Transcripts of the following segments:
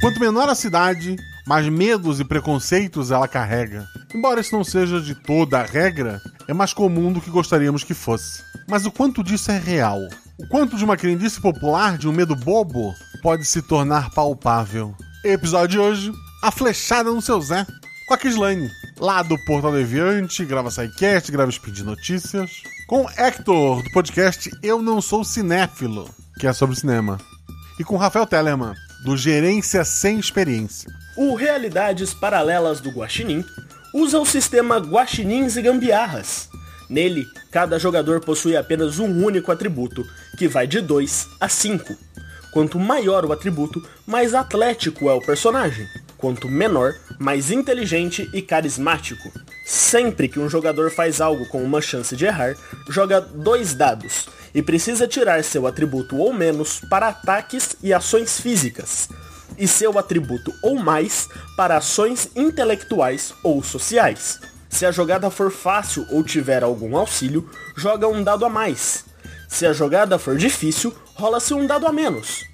Quanto menor a cidade, mais medos e preconceitos ela carrega. Embora isso não seja de toda a regra, é mais comum do que gostaríamos que fosse. Mas o quanto disso é real? O quanto de uma crendice popular, de um medo bobo, pode se tornar palpável? Episódio de hoje: A Flechada no seu Zé, com a Kislane, lá do Portal Deviante, grava SciCast, grava Speed Notícias, com Hector, do podcast Eu Não Sou Cinéfilo, que é sobre cinema, e com Rafael Tellerman, do Gerência Sem Experiência. O Realidades Paralelas do Guaxinim usa o sistema Guaxinins e Gambiarras. Nele, cada jogador possui apenas um único atributo, que vai de 2 a 5. Quanto maior o atributo, mais atlético é o personagem. Quanto menor, mais inteligente e carismático. Sempre que um jogador faz algo com uma chance de errar, joga dois dados e precisa tirar seu atributo ou menos para ataques e ações físicas, e seu atributo ou mais para ações intelectuais ou sociais. Se a jogada for fácil ou tiver algum auxílio, joga um dado a mais. Se a jogada for difícil, rola-se um dado a menos.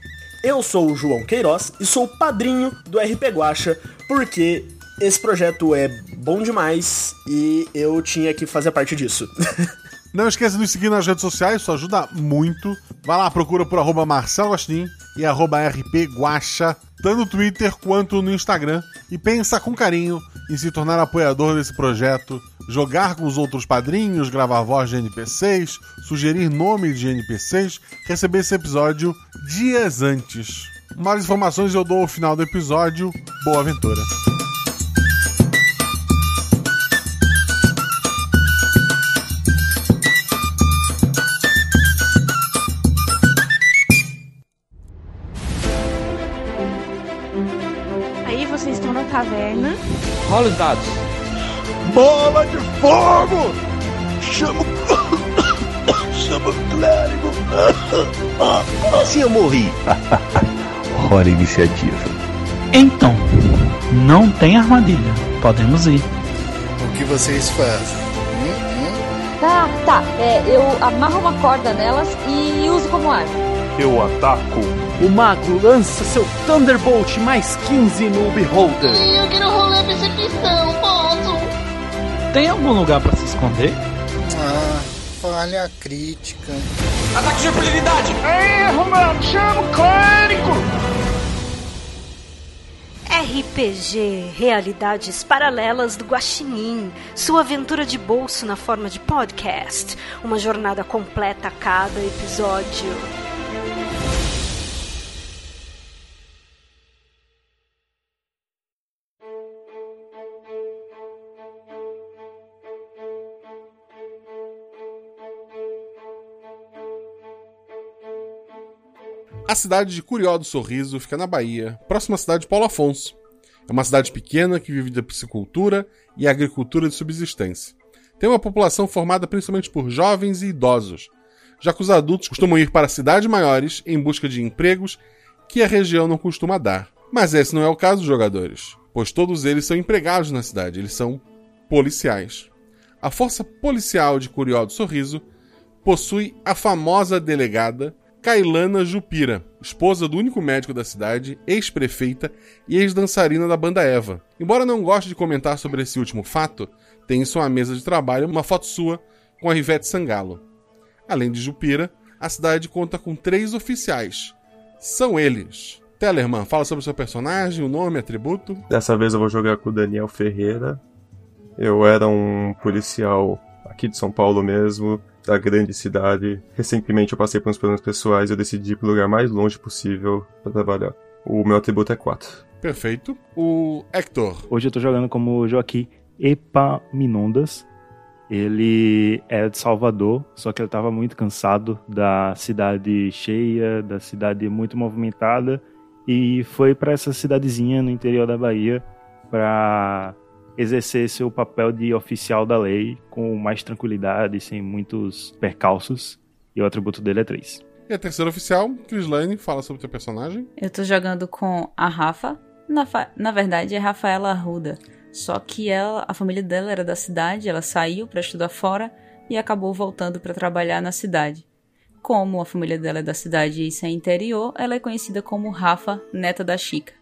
Eu sou o João Queiroz e sou padrinho do RP Guacha, porque esse projeto é bom demais e eu tinha que fazer parte disso. Não esqueça de nos seguir nas redes sociais, isso ajuda muito. Vai lá, procura por arroba Marcelo Agostin e arroba RP Guacha, tanto no Twitter quanto no Instagram. E pensa com carinho em se tornar apoiador desse projeto, jogar com os outros padrinhos, gravar voz de NPCs, sugerir nomes de NPCs, receber esse episódio dias antes. Mais informações eu dou ao final do episódio. Boa aventura! Aí vocês estão na taverna. Rola os dados. Bola de fogo! Chama o. Chama o clérigo! Se eu morri. Hora iniciativa. Então, não tem armadilha. Podemos ir. O que vocês fazem? Tá, tá. É, eu amarro uma corda nelas e uso como arma. Eu ataco. O mago lança seu Thunderbolt mais 15 no Beholder. Eu quero rolar percepção, posso? Tem algum lugar para se esconder? Ah, falha crítica. Ataque de impunidade! Erro, mano! Chama o clérigo! RPG Realidades Paralelas do Guaxinim. Sua aventura de bolso na forma de podcast. Uma jornada completa a cada episódio. A cidade de Curió do Sorriso fica na Bahia, próxima à cidade de Paulo Afonso. É uma cidade pequena que vive da piscicultura e agricultura de subsistência. Tem uma população formada principalmente por jovens e idosos, já que os adultos costumam ir para cidades maiores em busca de empregos que a região não costuma dar. Mas esse não é o caso dos jogadores, pois todos eles são empregados na cidade, eles são policiais. A força policial de Curió do Sorriso possui a famosa delegada Kailana Jupira, esposa do único médico da cidade, ex-prefeita e ex-dançarina da banda Eva. Embora não goste de comentar sobre esse último fato, tem em sua mesa de trabalho uma foto sua com a Rivete Sangalo. Além de Jupira, a cidade conta com três oficiais. São eles. Tellerman, fala sobre o seu personagem, o nome, atributo. Dessa vez eu vou jogar com o Daniel Ferreira. Eu era um policial aqui de São Paulo mesmo, da grande cidade. Recentemente eu passei por uns problemas pessoais e eu decidi ir pro lugar mais longe possível para trabalhar. O meu atributo é 4. Perfeito. O Hector. Hoje eu tô jogando como Joaquim Epaminondas. Ele é de Salvador, só que ele estava muito cansado da cidade cheia, da cidade muito movimentada e foi para essa cidadezinha no interior da Bahia para exercer seu papel de oficial da lei com mais tranquilidade, sem muitos percalços. E o atributo dele é 3. E a terceira oficial, Crislane, fala sobre o teu personagem. Eu tô jogando com a Rafa. Na, na verdade, é Rafaela Arruda. Só que ela, a família dela era da cidade, ela saiu para estudar fora e acabou voltando para trabalhar na cidade. Como a família dela é da cidade e isso é interior, ela é conhecida como Rafa, neta da Chica.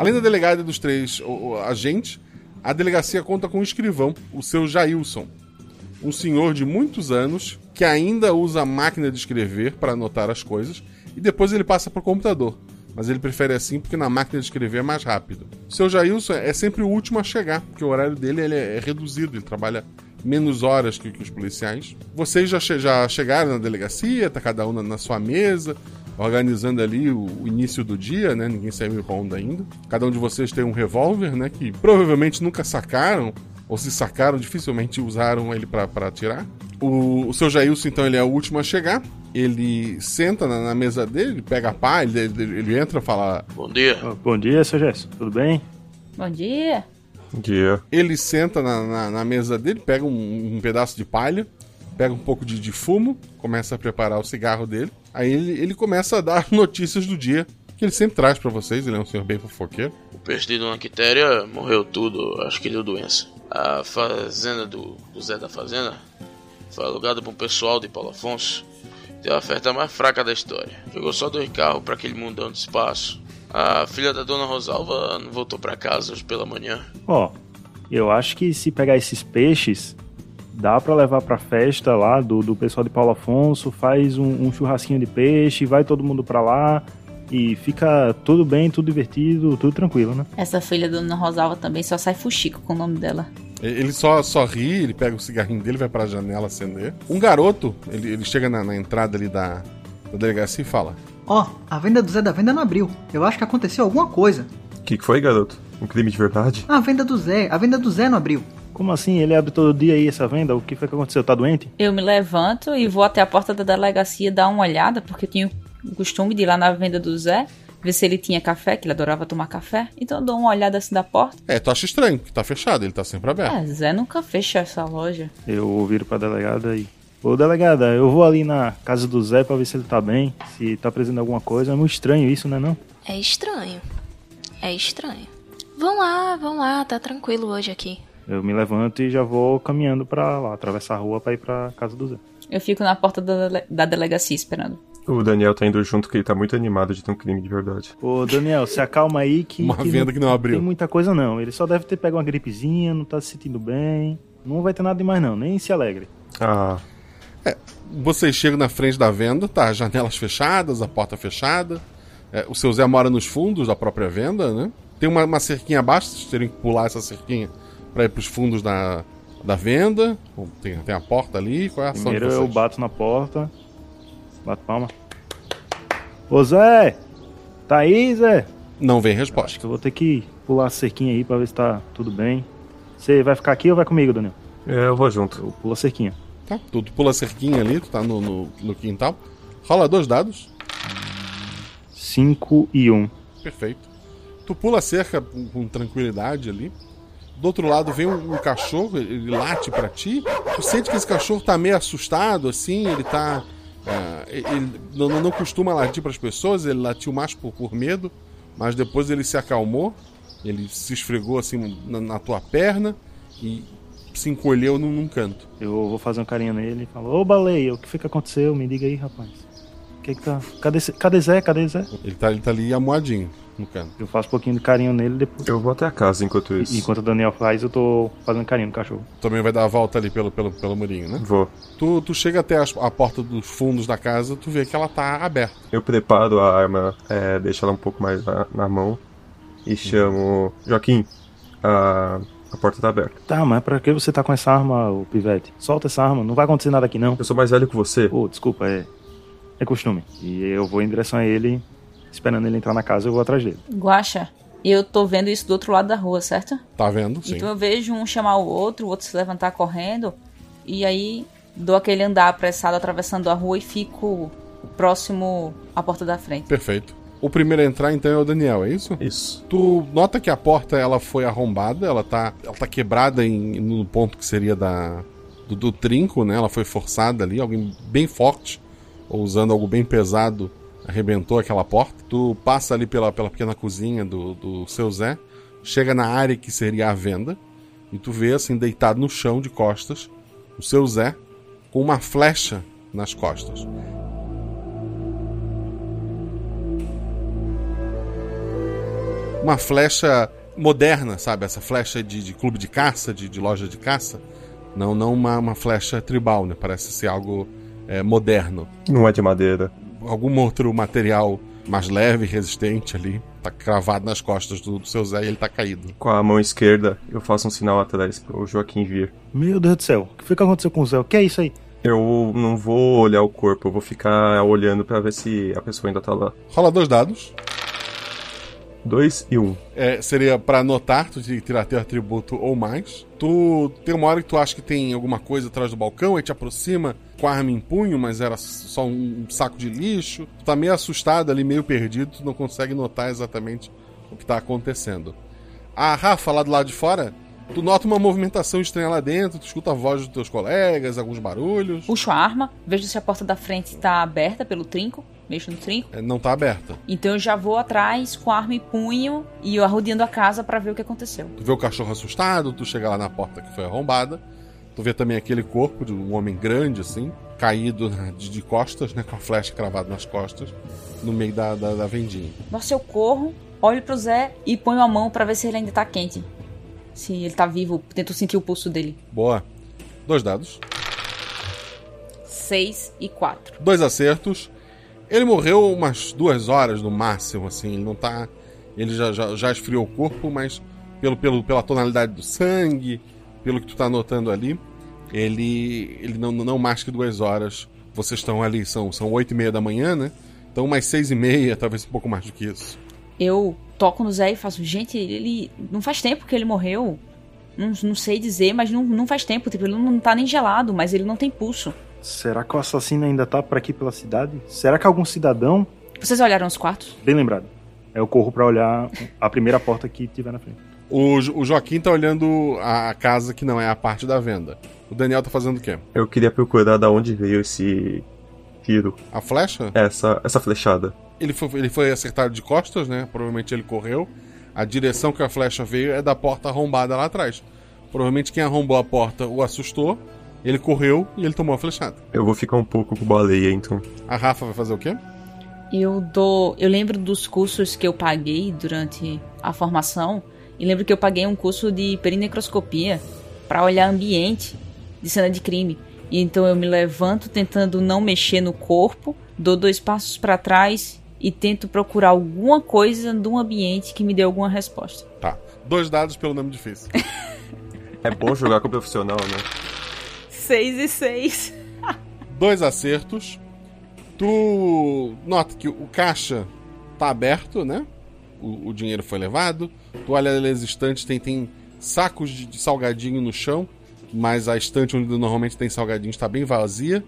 Além da delegada dos três agentes, a delegacia conta com um escrivão, o seu Jailson. Um senhor de muitos anos que ainda usa a máquina de escrever para anotar as coisas e depois ele passa para o computador. Mas ele prefere assim porque na máquina de escrever é mais rápido. O seu Jailson é sempre o último a chegar, porque o horário dele ele é reduzido, ele trabalha menos horas que, que os policiais. Vocês já, che- já chegaram na delegacia, tá cada um na, na sua mesa, organizando ali o, o início do dia, né? Ninguém saiu ronda ainda. Cada um de vocês tem um revólver, né? Que provavelmente nunca sacaram, ou se sacaram, dificilmente usaram ele para atirar. O, o seu Jailson, então, ele é o último a chegar. Ele senta na, na mesa dele, pega a pá, ele, ele, ele entra e fala: Bom dia. Bom dia, seu Gerson. Tudo bem? Bom dia. Dia. Ele senta na, na, na mesa dele, pega um, um pedaço de palha, pega um pouco de, de fumo, começa a preparar o cigarro dele. Aí ele, ele começa a dar notícias do dia, que ele sempre traz pra vocês, ele é um senhor bem fofoqueiro. O peixe de Dona Quitéria morreu tudo, acho que deu doença. A fazenda do, do Zé da Fazenda foi alugada por um pessoal de Paulo Afonso. Deu a oferta mais fraca da história. Jogou só dois carros para aquele mundão de espaço. A filha da Dona Rosalva não voltou para casa hoje pela manhã. Ó, eu acho que se pegar esses peixes, dá pra levar pra festa lá do, do pessoal de Paulo Afonso, faz um, um churrasquinho de peixe, vai todo mundo pra lá e fica tudo bem, tudo divertido, tudo tranquilo, né? Essa filha da Dona Rosalva também só sai fuxico com o nome dela. Ele só, só ri, ele pega o cigarrinho dele, vai pra janela acender. Um garoto, ele, ele chega na, na entrada ali da, da delegacia e fala: Ó, a venda do Zé da Venda não abriu. Eu acho que aconteceu alguma coisa. O que, que foi, garoto? Um crime de verdade? A venda do Zé, a venda do Zé não abriu. Como assim? Ele abre todo dia aí essa venda? O que foi que aconteceu? Tá doente? Eu me levanto e vou até a porta da delegacia dar uma olhada, porque eu tinha o costume de ir lá na venda do Zé, ver se ele tinha café, que ele adorava tomar café. Então eu dou uma olhada assim da porta. É, tu acha estranho, porque tá fechado, ele tá sempre aberto. É, Zé nunca fecha essa loja. Eu viro pra delegada e. Ô delegada, eu vou ali na casa do Zé pra ver se ele tá bem, se tá precisando de alguma coisa. É muito estranho isso, né não? É estranho. É estranho. Vão lá, vão lá, tá tranquilo hoje aqui. Eu me levanto e já vou caminhando pra lá, atravessar a rua pra ir pra casa do Zé. Eu fico na porta da, dele- da delegacia esperando. O Daniel tá indo junto que ele tá muito animado de ter um crime de verdade. Ô Daniel, se acalma aí que. Uma venda que não abriu. Tem muita coisa não. Ele só deve ter pego uma gripezinha, não tá se sentindo bem. Não vai ter nada demais não, nem se alegre. Ah, Vocês chegam na frente da venda, tá? As janelas fechadas, a porta fechada. É, o seu Zé mora nos fundos da própria venda, né? Tem uma, uma cerquinha abaixo, vocês terem que pular essa cerquinha pra ir pros fundos da, da venda. Tem, tem a porta ali. Qual é a ação Primeiro eu bato na porta. Bato palma. Ô Zé! Tá aí, Zé? Não vem resposta. Acho que eu vou ter que pular a cerquinha aí pra ver se tá tudo bem. Você vai ficar aqui ou vai comigo, Daniel? é, eu vou junto. Eu pulo a cerquinha. Tá, tu, tu pula a cerquinha ali, tu tá no, no, no quintal. Rola dois dados. 5 e 1. Um. Perfeito. Tu pula a cerca com, com tranquilidade ali. Do outro lado vem um, um cachorro, ele late pra ti. Tu sente que esse cachorro tá meio assustado, assim, ele tá. ah, ele não, não- costuma latir pras pessoas, ele latiu mais por, por medo, mas depois ele se acalmou, ele se esfregou assim na, na tua perna e se encolheu num, num canto. Eu vou fazer um carinho nele e falo, ô baleia, o que foi que aconteceu? Me diga aí, rapaz. O que que tá. Cadê, Zé- cadê Zé? Cadê Zé? Ele tá, ele tá ali amoadinho no canto. Eu faço um pouquinho de carinho nele depois. Eu vou até a casa enquanto isso. Enquanto o Daniel faz, eu tô fazendo carinho no cachorro. Também vai dar a volta ali pelo, pelo, pelo murinho, né? Vou. Tu, tu chega até as- a porta dos fundos da casa, tu vê que ela tá aberta. Eu preparo a arma, é, deixo ela um pouco mais na, na mão e chamo. Joaquim, a, a porta tá aberta. Tá, mas pra que você tá com essa arma, ô pivete? Solta essa arma, não vai acontecer nada aqui não. Eu sou mais velho que você. Pô, desculpa, é. É costume. E eu vou em direção a ele, esperando ele entrar na casa, eu vou atrás dele. Guaxa, eu tô vendo isso do outro lado da rua, certo? Tá vendo? Sim. Então eu vejo um chamar o outro, o outro se levantar correndo, e aí dou aquele andar apressado atravessando a rua e fico próximo à porta da frente. Perfeito. O primeiro a entrar então é o Daniel, é isso? Isso. Tu nota que a porta ela foi arrombada, ela tá, ela tá quebrada em, no ponto que seria da do, do trinco, né? Ela foi forçada ali, alguém bem forte, ou usando algo bem pesado, arrebentou aquela porta. Tu passa ali pela, pela pequena cozinha do, do seu Zé, chega na área que seria a venda, e tu vê assim, deitado no chão de costas, o seu Zé com uma flecha nas costas. uma flecha moderna, sabe? Essa flecha de, de clube de caça, de, de, loja de caça. Não, não uma, uma flecha tribal, né? Parece ser algo é, moderno. Não é de madeira. Algum outro material mais leve, resistente ali. Tá cravado nas costas do, do seu Zé e ele tá caído. Com a mão esquerda, eu faço um sinal atrás pro Joaquim vir. Meu Deus do céu, o que foi que aconteceu com o Zé? O que é isso aí? Eu não vou olhar o corpo, eu vou ficar olhando para ver se a pessoa ainda tá lá. Rola dois dados. Dois e um. É, seria para anotar, tu tirar teu atributo ou mais. Tu tem uma hora que tu acha que tem alguma coisa atrás do balcão e te aproxima com a arma em punho, mas era só um saco de lixo. Tu tá meio assustado ali, meio perdido, tu não consegue notar exatamente o que tá acontecendo. A Rafa lá do lado de fora, tu nota uma movimentação estranha lá dentro, tu escuta a voz dos teus colegas, alguns barulhos. Puxo a arma, vejo se a porta da frente tá aberta pelo trinco mexo no trinco. É, não tá aberta. Então eu já vou atrás com arma e punho e eu arrodeando a casa para ver o que aconteceu. Tu vê o cachorro assustado, tu chega lá na porta que foi arrombada. Tu vê também aquele corpo de um homem grande, assim, caído de, costas, né? Com a flecha cravada nas costas, no meio da, da, da vendinha. Nossa, eu corro, olho pro Zé e ponho a mão para ver se ele ainda tá quente. Se ele tá vivo, tento sentir o pulso dele. Boa. Dois dados. Seis e quatro. Dois acertos. Ele morreu umas duas horas no máximo, assim. Ele não tá. Ele já, já, já esfriou o corpo, mas pelo, pelo, pela tonalidade do sangue, pelo que tu tá notando ali, ele, ele não, não mais que duas horas. Vocês estão ali, são, são oito e meia da manhã, né? Então mais seis e meia, talvez um pouco mais do que isso. Eu toco no Zé e faço, gente, ele. Não faz tempo que ele morreu. Não, não sei dizer, mas não, não faz tempo. Tipo, ele não tá nem gelado, mas ele não tem pulso. Será que o assassino ainda tá por aqui pela cidade? Será que algum cidadão. Vocês olharam os quartos? Bem lembrado. Eu corro para olhar a primeira porta que tiver na frente. O, o Joaquim tá olhando a casa que não é a parte da venda. O Daniel tá fazendo o quê? Eu queria procurar da onde veio esse tiro. A flecha? Essa, essa flechada. Ele foi, ele foi acertado de costas, né? Provavelmente ele correu. A direção que a flecha veio é da porta arrombada lá atrás. Provavelmente quem arrombou a porta o assustou ele correu e ele tomou a flechada. Eu vou ficar um pouco com baleia, então. A Rafa vai fazer o quê? Eu dou. Eu lembro dos cursos que eu paguei durante a formação. E lembro que eu paguei um curso de perinecroscopia para olhar ambiente de cena de crime. E então eu me levanto tentando não mexer no corpo, dou dois passos para trás e tento procurar alguma coisa de um ambiente que me dê alguma resposta. Tá. Dois dados pelo nome difícil. é bom jogar com profissional, né? 6 e 6. Dois acertos. Tu nota que o caixa tá aberto, né? O, o dinheiro foi levado. As estantes, tem, tem sacos de, de salgadinho no chão, mas a estante onde normalmente tem salgadinho está bem vazia.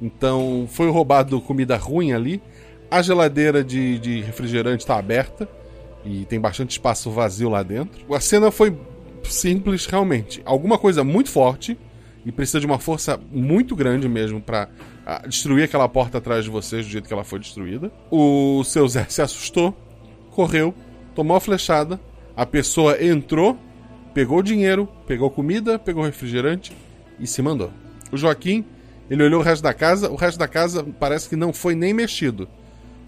Então foi roubado comida ruim ali. A geladeira de, de refrigerante está aberta e tem bastante espaço vazio lá dentro. A cena foi simples, realmente. Alguma coisa muito forte e precisa de uma força muito grande mesmo para destruir aquela porta atrás de vocês do jeito que ela foi destruída. O seu Zé se assustou, correu, tomou a flechada, a pessoa entrou, pegou o dinheiro, pegou comida, pegou refrigerante e se mandou. O Joaquim, ele olhou o resto da casa, o resto da casa parece que não foi nem mexido.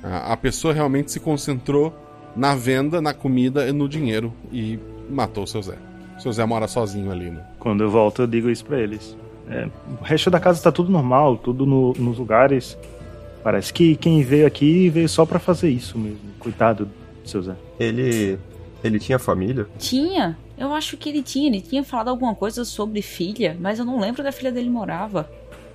A pessoa realmente se concentrou na venda, na comida e no dinheiro e matou o seu Zé. O seu Zé mora sozinho ali, né? Quando eu volto, eu digo isso pra eles. É, o resto da casa tá tudo normal, tudo no, nos lugares. Parece que quem veio aqui veio só para fazer isso mesmo. Coitado do seu Zé. Ele. Ele tinha família? Tinha. Eu acho que ele tinha. Ele tinha falado alguma coisa sobre filha, mas eu não lembro da filha dele morava.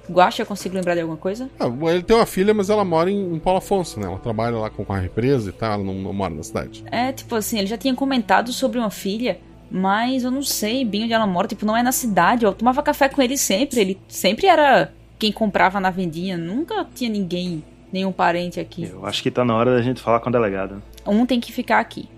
Guacha, eu consigo lembrar de alguma coisa? Ah, ele tem uma filha, mas ela mora em, em Paulo Afonso, né? Ela trabalha lá com a represa e tal, ela não, não mora na cidade. É, tipo assim, ele já tinha comentado sobre uma filha, mas eu não sei bem onde ela mora. Tipo, não é na cidade. Eu tomava café com ele sempre. Ele sempre era quem comprava na vendinha. Nunca tinha ninguém, nenhum parente aqui. Eu acho que tá na hora da gente falar com a delegada. Um tem que ficar aqui.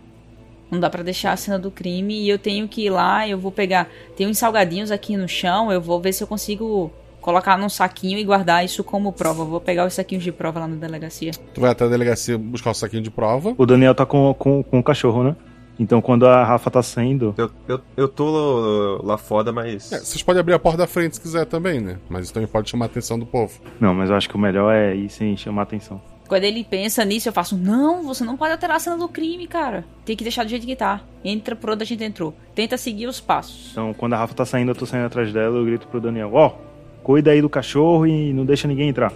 Não dá para deixar a cena do crime e eu tenho que ir lá, eu vou pegar. Tem uns salgadinhos aqui no chão, eu vou ver se eu consigo colocar num saquinho e guardar isso como prova. Eu vou pegar os saquinhos de prova lá na delegacia. Tu vai até a delegacia buscar o saquinho de prova. O Daniel tá com, com, com o cachorro, né? Então quando a Rafa tá saindo. Eu, eu, eu tô lá fora, mas. É, vocês podem abrir a porta da frente se quiser também, né? Mas isso também pode chamar a atenção do povo. Não, mas eu acho que o melhor é ir sem chamar a atenção. Quando ele pensa nisso, eu faço: Não, você não pode alterar a cena do crime, cara. Tem que deixar do jeito que tá. Entra por onde a gente entrou. Tenta seguir os passos. Então, quando a Rafa tá saindo, eu tô saindo atrás dela, eu grito pro Daniel: Ó, oh, cuida aí do cachorro e não deixa ninguém entrar.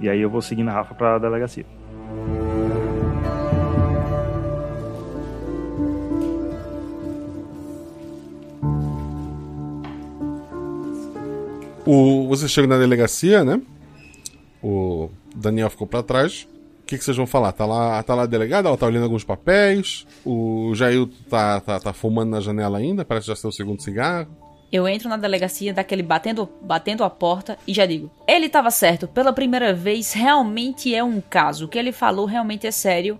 E aí eu vou seguindo a Rafa pra delegacia. O, você chega na delegacia, né? O Daniel ficou para trás. O que, que vocês vão falar? Tá lá, tá lá a delegada, ela tá olhando alguns papéis. O Jair tá, tá, tá fumando na janela ainda, parece já ser o segundo cigarro. Eu entro na delegacia, daquele batendo, batendo a porta e já digo: ele tava certo, pela primeira vez realmente é um caso. O que ele falou realmente é sério.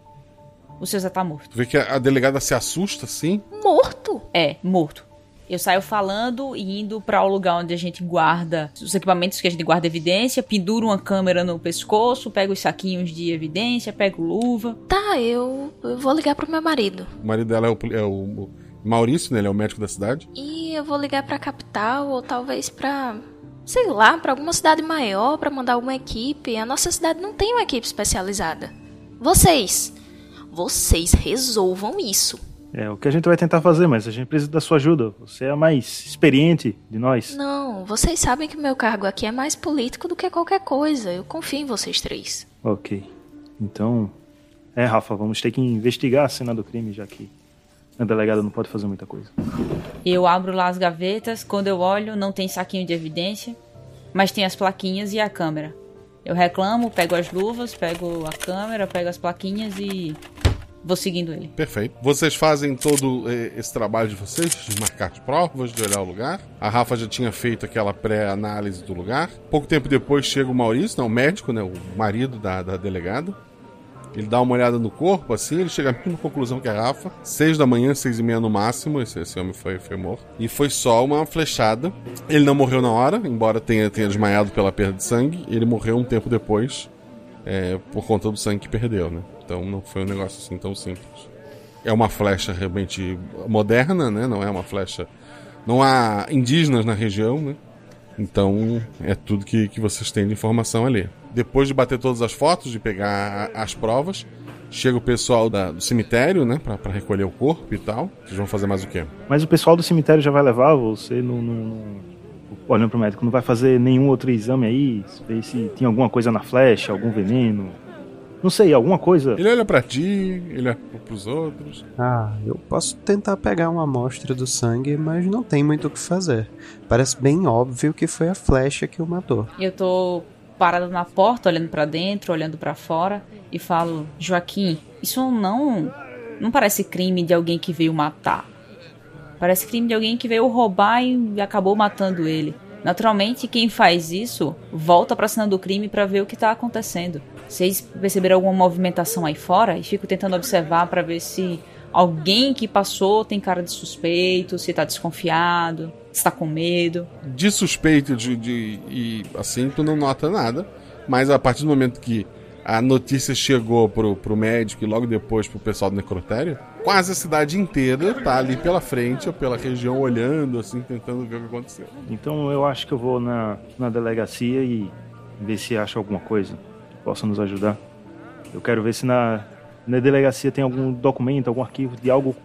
O seu Zé tá morto. Tu vê que a delegada se assusta assim? Morto? É, morto. Eu saio falando e indo para o lugar onde a gente guarda os equipamentos que a gente guarda evidência, penduro uma câmera no pescoço, pego os saquinhos de evidência, pego luva. Tá, eu, eu vou ligar pro meu marido. O marido dela é o, é o Maurício, né? Ele é o médico da cidade. E eu vou ligar pra capital ou talvez pra sei lá, para alguma cidade maior, para mandar alguma equipe. A nossa cidade não tem uma equipe especializada. Vocês, vocês resolvam isso. É o que a gente vai tentar fazer, mas a gente precisa da sua ajuda. Você é a mais experiente de nós. Não, vocês sabem que o meu cargo aqui é mais político do que qualquer coisa. Eu confio em vocês três. Ok. Então. É, Rafa, vamos ter que investigar a cena do crime, já que a delegada não pode fazer muita coisa. Eu abro lá as gavetas, quando eu olho, não tem saquinho de evidência, mas tem as plaquinhas e a câmera. Eu reclamo, pego as luvas, pego a câmera, pego as plaquinhas e vou seguindo ele. Perfeito. Vocês fazem todo eh, esse trabalho de vocês, de marcar as provas, de olhar o lugar. A Rafa já tinha feito aquela pré-análise do lugar. Pouco tempo depois chega o Maurício, né, o médico, né, o marido da, da delegada. Ele dá uma olhada no corpo, assim, ele chega à mesma conclusão que a Rafa. Seis da manhã, seis e meia no máximo, esse, esse homem foi, foi morto. E foi só uma flechada. Ele não morreu na hora, embora tenha, tenha desmaiado pela perda de sangue. Ele morreu um tempo depois, é, por conta do sangue que perdeu, né? Então não foi um negócio assim tão simples. É uma flecha realmente moderna, né? Não é uma flecha. Não há indígenas na região, né? Então é tudo que, que vocês têm de informação ali. Depois de bater todas as fotos, de pegar as provas, chega o pessoal da, do cemitério, né? Pra, pra, recolher o corpo e tal. Vocês vão fazer mais o quê? Mas o pessoal do cemitério já vai levar? Você não, não... Olhando pro médico, não vai fazer nenhum outro exame aí? Ver se tem alguma coisa na flecha, algum veneno? Não sei, alguma coisa. Ele olha para ti, ele olha pros outros. Ah, eu posso tentar pegar uma amostra do sangue, mas não tem muito o que fazer. Parece bem óbvio que foi a flecha que o matou. Eu tô parada na porta, olhando para dentro, olhando para fora e falo: "Joaquim, isso não não parece crime de alguém que veio matar. Parece crime de alguém que veio roubar e acabou matando ele." Naturalmente, quem faz isso volta para a cena do crime para ver o que está acontecendo. Vocês perceberam alguma movimentação aí fora? E fico tentando observar para ver se alguém que passou tem cara de suspeito, se tá desconfiado, se tá com medo. De suspeito de, de, e assim tu não nota nada, mas a partir do momento que a notícia chegou pro, pro médico e logo depois pro pessoal do necrotério, quase a cidade inteira tá ali pela frente ou pela região olhando, assim, tentando ver o que aconteceu. Então eu acho que eu vou na, na delegacia e ver se acha alguma coisa possa nos ajudar. Eu quero ver se na, na delegacia tem algum documento, algum arquivo de algo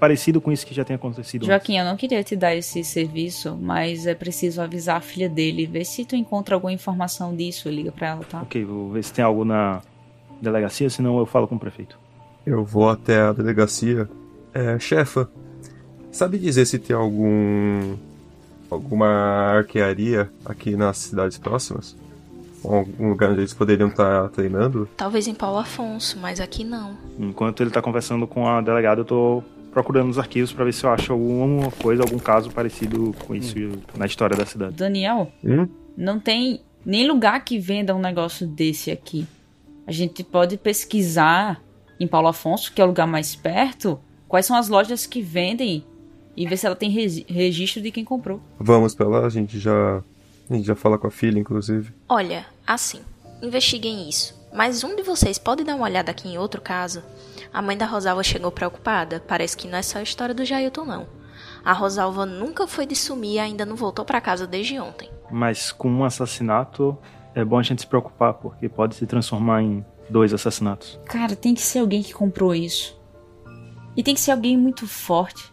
parecido com isso que já tem acontecido. Joaquim, antes. eu não queria te dar esse serviço, mas é preciso avisar a filha dele, ver se tu encontra alguma informação disso, liga para ela, tá? Ok, vou ver se tem algo na delegacia, senão eu falo com o prefeito. Eu vou até a delegacia. É, chefa, sabe dizer se tem algum alguma arquearia aqui nas cidades próximas? Algum lugar onde eles poderiam estar tá treinando? Talvez em Paulo Afonso, mas aqui não. Enquanto ele está conversando com a delegada, eu tô procurando nos arquivos para ver se eu acho alguma coisa, algum caso parecido com isso hum. na história da cidade. Daniel, hum? não tem nem lugar que venda um negócio desse aqui. A gente pode pesquisar em Paulo Afonso, que é o lugar mais perto, quais são as lojas que vendem e ver se ela tem registro de quem comprou. Vamos pra lá, a gente já a gente já fala com a filha, inclusive. Olha, assim, investiguem isso. Mas um de vocês pode dar uma olhada aqui em outro caso? A mãe da Rosalva chegou preocupada. Parece que não é só a história do Jailton, não. A Rosalva nunca foi de sumir e ainda não voltou para casa desde ontem. Mas com um assassinato, É bom a gente se preocupar, porque pode se transformar em dois assassinatos. Cara, tem que ser alguém que comprou isso. E tem que ser alguém muito forte.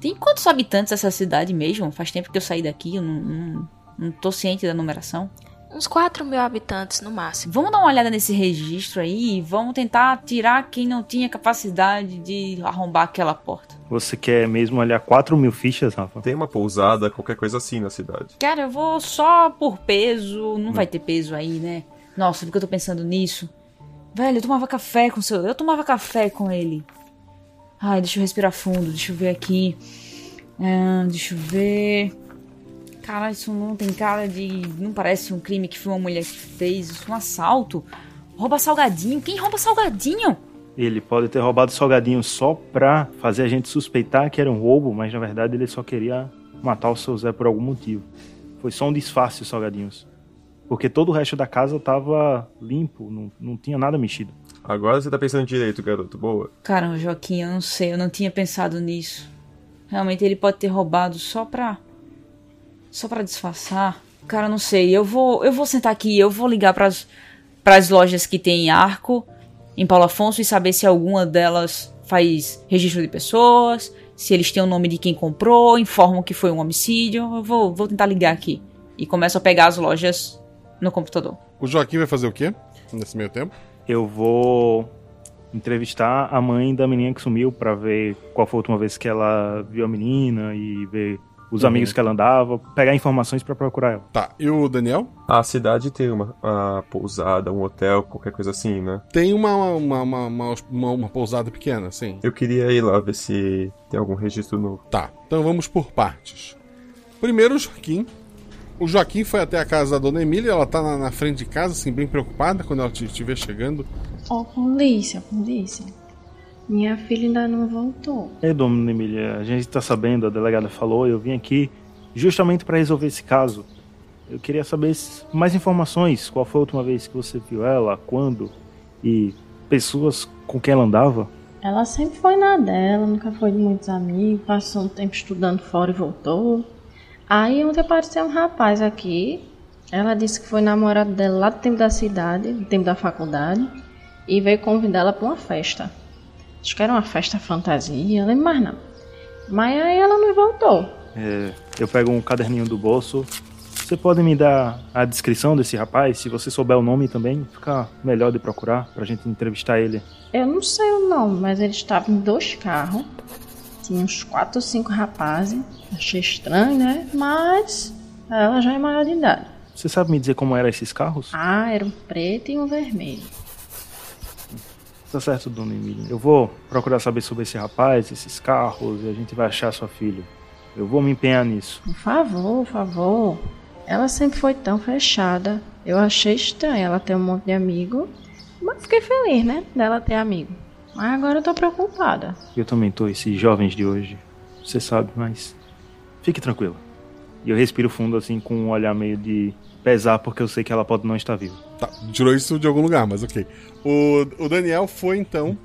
Tem quantos habitantes essa cidade mesmo? Faz tempo que eu saí daqui, eu não, não, não tô ciente da numeração. Uns 4 mil habitantes no máximo. Vamos dar uma olhada nesse registro aí e vamos tentar tirar quem não tinha capacidade de arrombar aquela porta. Você quer mesmo olhar 4 mil fichas, Rafa? Tem uma pousada, qualquer coisa assim na cidade. Cara, eu vou só por peso. Não hum. vai ter peso aí, né? Nossa, porque eu tô pensando nisso. Velho, eu tomava café com o seu. Eu tomava café com ele. Ai, deixa eu respirar fundo, deixa eu ver aqui. Ah, deixa eu ver. Cara, isso não tem cara de. Não parece um crime que foi uma mulher que fez. Isso é um assalto. Rouba salgadinho. Quem rouba salgadinho? Ele pode ter roubado salgadinho só pra fazer a gente suspeitar que era um roubo, mas na verdade ele só queria matar o seu Zé por algum motivo. Foi só um disfarce os salgadinhos. Porque todo o resto da casa tava limpo, não, não tinha nada mexido. Agora você tá pensando direito, garoto. Boa. Caramba, Joaquim, eu não sei, eu não tinha pensado nisso. Realmente ele pode ter roubado só pra só para disfarçar. Cara, não sei. Eu vou, eu vou sentar aqui, eu vou ligar para as lojas que tem arco em Paulo Afonso e saber se alguma delas faz registro de pessoas, se eles têm o nome de quem comprou, informam que foi um homicídio. Eu vou, vou tentar ligar aqui. E começo a pegar as lojas no computador. O Joaquim vai fazer o quê nesse meio tempo? Eu vou entrevistar a mãe da menina que sumiu para ver qual foi a última vez que ela viu a menina e ver os uhum. amigos que ela andava, pegar informações para procurar ela. Tá, e o Daniel? A cidade tem uma, uma, pousada, um hotel, qualquer coisa assim, né? Tem uma, uma, uma, uma, uma pousada pequena, sim. Eu queria ir lá ver se tem algum registro novo. Tá, então vamos por partes. Primeiro o Joaquim. O Joaquim foi até a casa da dona Emília, ela tá na, na frente de casa, assim, bem preocupada quando ela estiver chegando. Ó, oh, polícia, polícia. Minha filha ainda não voltou. É, dona Emília, a gente está sabendo, a delegada falou, eu vim aqui justamente para resolver esse caso. Eu queria saber mais informações. Qual foi a última vez que você viu ela? Quando? E pessoas com quem ela andava? Ela sempre foi na dela, nunca foi de muitos amigos, passou um tempo estudando fora e voltou. Aí ontem apareceu um rapaz aqui. Ela disse que foi namorado dela lá do tempo da cidade, do tempo da faculdade, e veio convidá-la para uma festa. Acho que era uma festa fantasia, não lembro mais não. Mas aí ela não voltou. É, eu pego um caderninho do bolso. Você pode me dar a descrição desse rapaz? Se você souber o nome também, fica melhor de procurar pra gente entrevistar ele. Eu não sei o nome, mas ele estava em dois carros. Tinha uns quatro ou cinco rapazes. Achei estranho, né? Mas ela já é maior de idade. Você sabe me dizer como eram esses carros? Ah, era um preto e um vermelho. Tá certo, dona Emília. Eu vou procurar saber sobre esse rapaz, esses carros, e a gente vai achar sua filha. Eu vou me empenhar nisso. Por favor, por favor. Ela sempre foi tão fechada. Eu achei estranho ela ter um monte de amigo. Mas fiquei feliz, né? Dela ter amigo. Mas agora eu tô preocupada. Eu também tô, esses jovens de hoje. Você sabe, mas. Fique tranquila. E eu respiro fundo assim com um olhar meio de pesar, porque eu sei que ela pode não estar viva. Tá, tirou isso de algum lugar, mas ok. O, o Daniel foi então.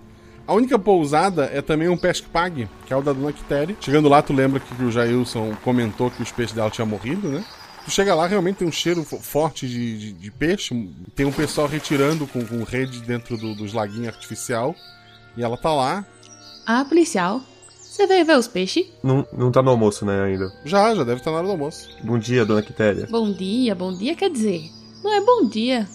A única pousada é também um pesque pague, que é o da Dona Quitéria. Chegando lá, tu lembra que o Jailson comentou que os peixes dela tinham morrido, né? Tu chega lá, realmente tem um cheiro forte de, de, de peixe. Tem um pessoal retirando com, com rede dentro do, dos laguinhos artificial. E ela tá lá. Ah, policial. Você veio ver os peixes? Não, não tá no almoço, né, ainda? Já, já deve estar na hora do almoço. Bom dia, dona Quitéria. Bom dia, bom dia quer dizer. Não é bom dia.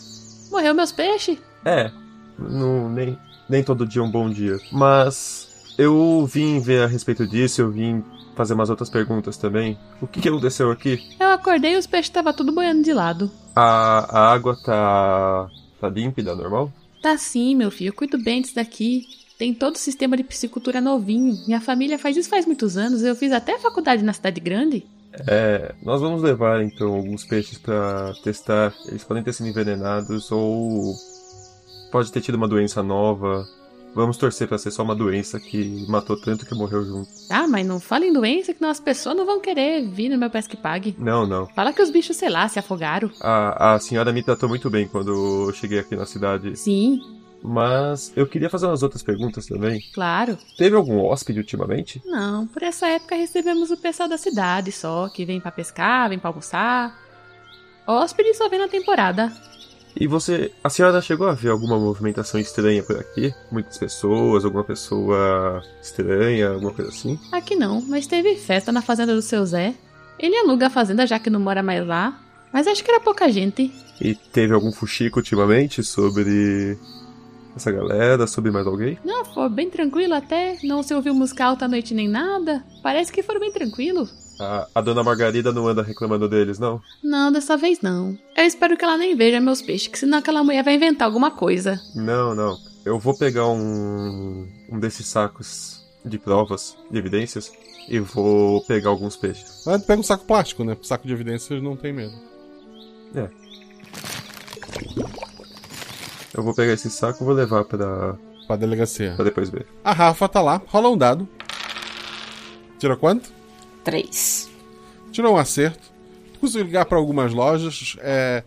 Morreu meus peixes? É, não, nem, nem todo dia é um bom dia. Mas eu vim ver a respeito disso, eu vim fazer umas outras perguntas também. O que, que aconteceu aqui? Eu acordei e os peixes estavam tudo boiando de lado. A, a água tá. tá límpida, normal? Tá sim, meu filho. Eu cuido bem disso daqui. Tem todo o sistema de piscicultura novinho. Minha família faz isso faz muitos anos. Eu fiz até faculdade na cidade grande. É, nós vamos levar então alguns peixes para testar. Eles podem ter sido envenenados ou pode ter tido uma doença nova. Vamos torcer para ser só uma doença que matou tanto que morreu junto. Ah, mas não fala em doença que as pessoas não vão querer vir no meu pesque pague. Não, não. Fala que os bichos, sei lá, se afogaram. A, a senhora me tratou muito bem quando eu cheguei aqui na cidade. Sim. Mas eu queria fazer umas outras perguntas também. Claro. Teve algum hóspede ultimamente? Não, por essa época recebemos o pessoal da cidade só, que vem para pescar, vem para almoçar. Hóspede só vem na temporada. E você, a senhora chegou a ver alguma movimentação estranha por aqui? Muitas pessoas, alguma pessoa estranha, alguma coisa assim? Aqui não, mas teve festa na fazenda do seu Zé. Ele aluga a fazenda já que não mora mais lá. Mas acho que era pouca gente. E teve algum fuxico ultimamente sobre essa galera, sobre mais alguém? Não, foi bem tranquilo até. Não se ouviu música alta à noite nem nada. Parece que foram bem tranquilo. A, a dona Margarida não anda reclamando deles, não? Não, dessa vez não. Eu espero que ela nem veja meus peixes, que senão aquela mulher vai inventar alguma coisa. Não, não. Eu vou pegar um, um desses sacos de provas, de evidências, e vou pegar alguns peixes. Mas pega um saco plástico, né? Saco de evidências não tem medo. É. Eu vou pegar esse saco e vou levar pra. Pra delegacia. Pra depois ver. A Rafa tá lá, rola um dado. Tira quanto? Três. Tirou um acerto. Conseguiu ligar para algumas lojas. É...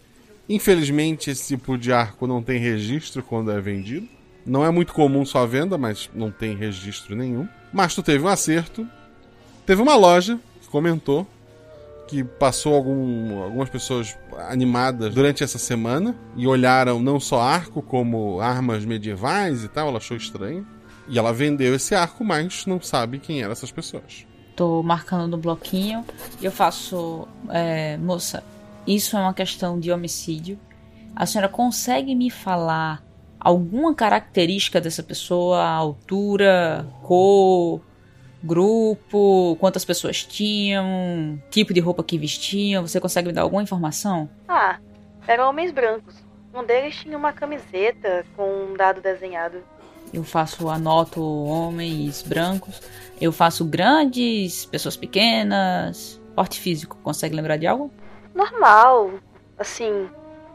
Infelizmente, esse tipo de arco não tem registro quando é vendido. Não é muito comum sua venda, mas não tem registro nenhum. Mas tu teve um acerto. Teve uma loja que comentou que passou algum, algumas pessoas animadas durante essa semana e olharam não só arco como armas medievais e tal. Ela achou estranho. E ela vendeu esse arco, mas não sabe quem eram essas pessoas. Tô marcando no bloquinho e eu faço. É, moça, isso é uma questão de homicídio. A senhora consegue me falar alguma característica dessa pessoa? Altura, cor, grupo, quantas pessoas tinham, tipo de roupa que vestiam? Você consegue me dar alguma informação? Ah, eram homens brancos. Um deles tinha uma camiseta com um dado desenhado. Eu faço, anoto homens brancos. Eu faço grandes, pessoas pequenas, porte físico. Consegue lembrar de algo? Normal. Assim,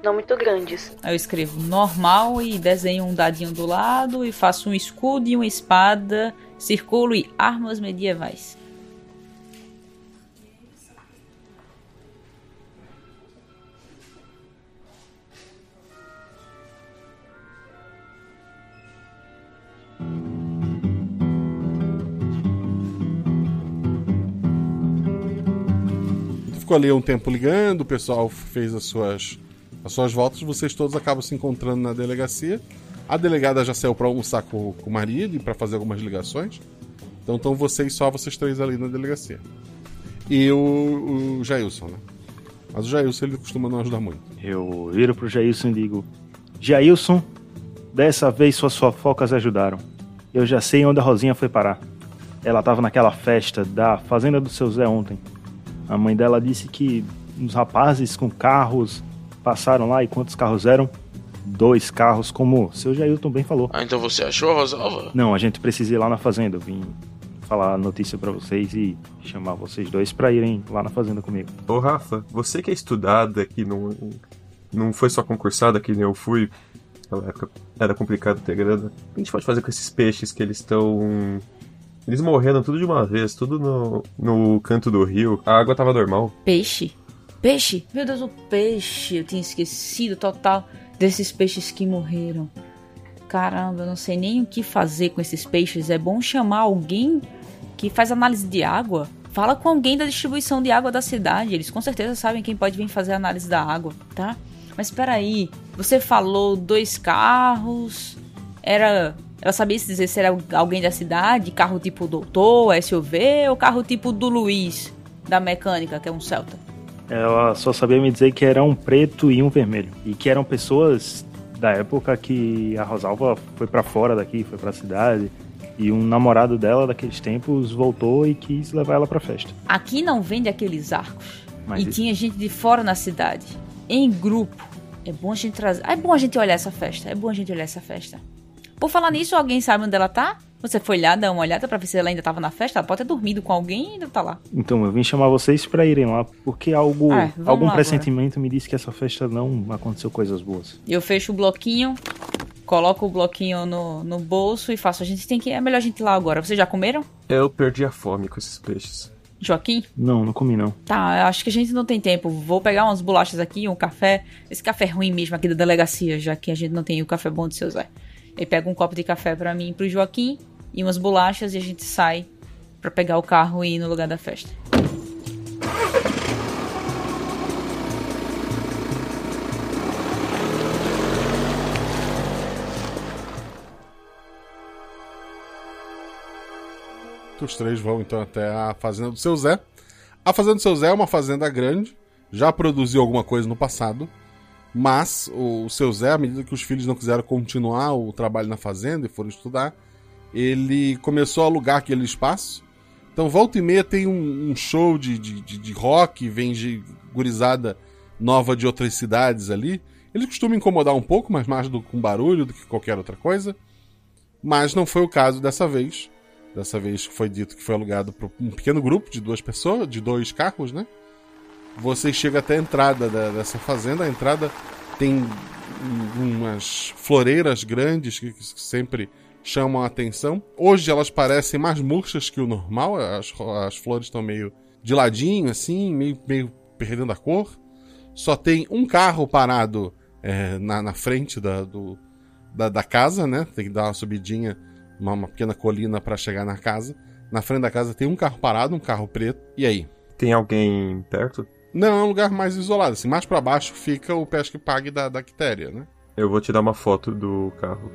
não muito grandes. Aí eu escrevo normal e desenho um dadinho do lado e faço um escudo e uma espada, circulo e armas medievais. Ficou ali um tempo ligando, o pessoal fez as suas, as suas voltas, vocês todos acabam se encontrando na delegacia. A delegada já saiu para almoçar com, com o marido e para fazer algumas ligações. Então estão vocês só vocês três ali na delegacia. E o, o Jailson, né? Mas o Jailson ele costuma não ajudar muito. Eu viro pro Jailson e digo: Jailson, dessa vez suas fofocas ajudaram. Eu já sei onde a Rosinha foi parar. Ela tava naquela festa da fazenda do seu Zé ontem. A mãe dela disse que uns rapazes com carros passaram lá e quantos carros eram? Dois carros, como o seu Jailton bem falou. Ah, então você achou a Rosalva? Não, a gente precisa ir lá na fazenda. Eu vim falar a notícia para vocês e chamar vocês dois para irem lá na fazenda comigo. Ô Rafa, você que é estudada, que não, não foi só concursada, que nem eu fui, naquela época era complicado ter grana. O que a gente pode fazer com esses peixes que eles estão eles morreram tudo de uma vez, tudo no, no canto do rio. A água tava normal. Peixe? Peixe? Meu Deus, o peixe! Eu tinha esquecido total desses peixes que morreram. Caramba, eu não sei nem o que fazer com esses peixes. É bom chamar alguém que faz análise de água. Fala com alguém da distribuição de água da cidade. Eles com certeza sabem quem pode vir fazer a análise da água, tá? Mas espera aí, você falou dois carros. Era ela sabia se dizer se era alguém da cidade, carro tipo doutor, SUV, ou carro tipo do Luiz, da mecânica, que é um Celta. Ela só sabia me dizer que era um preto e um vermelho. E que eram pessoas da época que a Rosalva foi para fora daqui, foi para a cidade. E um namorado dela daqueles tempos voltou e quis levar ela pra festa. Aqui não vende aqueles arcos. Mas e isso- tinha gente de fora na cidade. Em grupo. É bom a gente trazer. É bom a gente olhar essa festa. É bom a gente olhar essa festa. Por falar nisso, alguém sabe onde ela tá? Você foi lá dar uma olhada pra ver se ela ainda tava na festa? Ela pode ter dormido com alguém e ainda tá lá. Então, eu vim chamar vocês pra irem lá, porque algo, É, vamos algum pressentimento me disse que essa festa não aconteceu coisas boas. Eu fecho o bloquinho, coloco o bloquinho no, no bolso e faço. A gente tem que. É melhor a gente ir lá agora. Vocês já comeram? Eu perdi a fome com esses peixes. Joaquim? Não, não comi não. Tá, acho que a gente não tem tempo. Vou pegar umas bolachas aqui, um café. Esse café é ruim mesmo aqui da delegacia, já que a gente não tem o café bom do seu Zé. Ele pega um copo de café para mim e pro Joaquim e umas bolachas e a gente sai para pegar o carro e ir no lugar da festa. Os três vão então até a fazenda do seu Zé. A fazenda do seu Zé é uma fazenda grande, já produziu alguma coisa no passado, mas o seu Zé, à medida que os filhos não quiseram continuar o trabalho na fazenda e foram estudar, ele começou a alugar aquele espaço. Então, volta e meia tem um, um show de, de, de, de rock, vem de gurizada nova de outras cidades ali. Ele costuma incomodar um pouco, mas mais do, com barulho do que qualquer outra coisa. Mas não foi o caso dessa vez. Dessa vez foi dito que foi alugado para um pequeno grupo de duas pessoas, de dois carros, né? Você chega até a entrada da, dessa fazenda. A entrada tem umas floreiras grandes que, que sempre chamam a atenção. Hoje elas parecem mais murchas que o normal. As, as flores estão meio de ladinho, assim, meio, meio perdendo a cor. Só tem um carro parado é, na, na frente da, do, da, da, casa, né? Tem que dar uma subidinha, uma, uma pequena colina para chegar na casa. Na frente da casa tem um carro parado, um carro preto. E aí? Tem alguém perto? Não, é um lugar mais isolado. Assim, mais para baixo fica o pesque pague da, da Quitéria, né? Eu vou tirar uma foto do carro.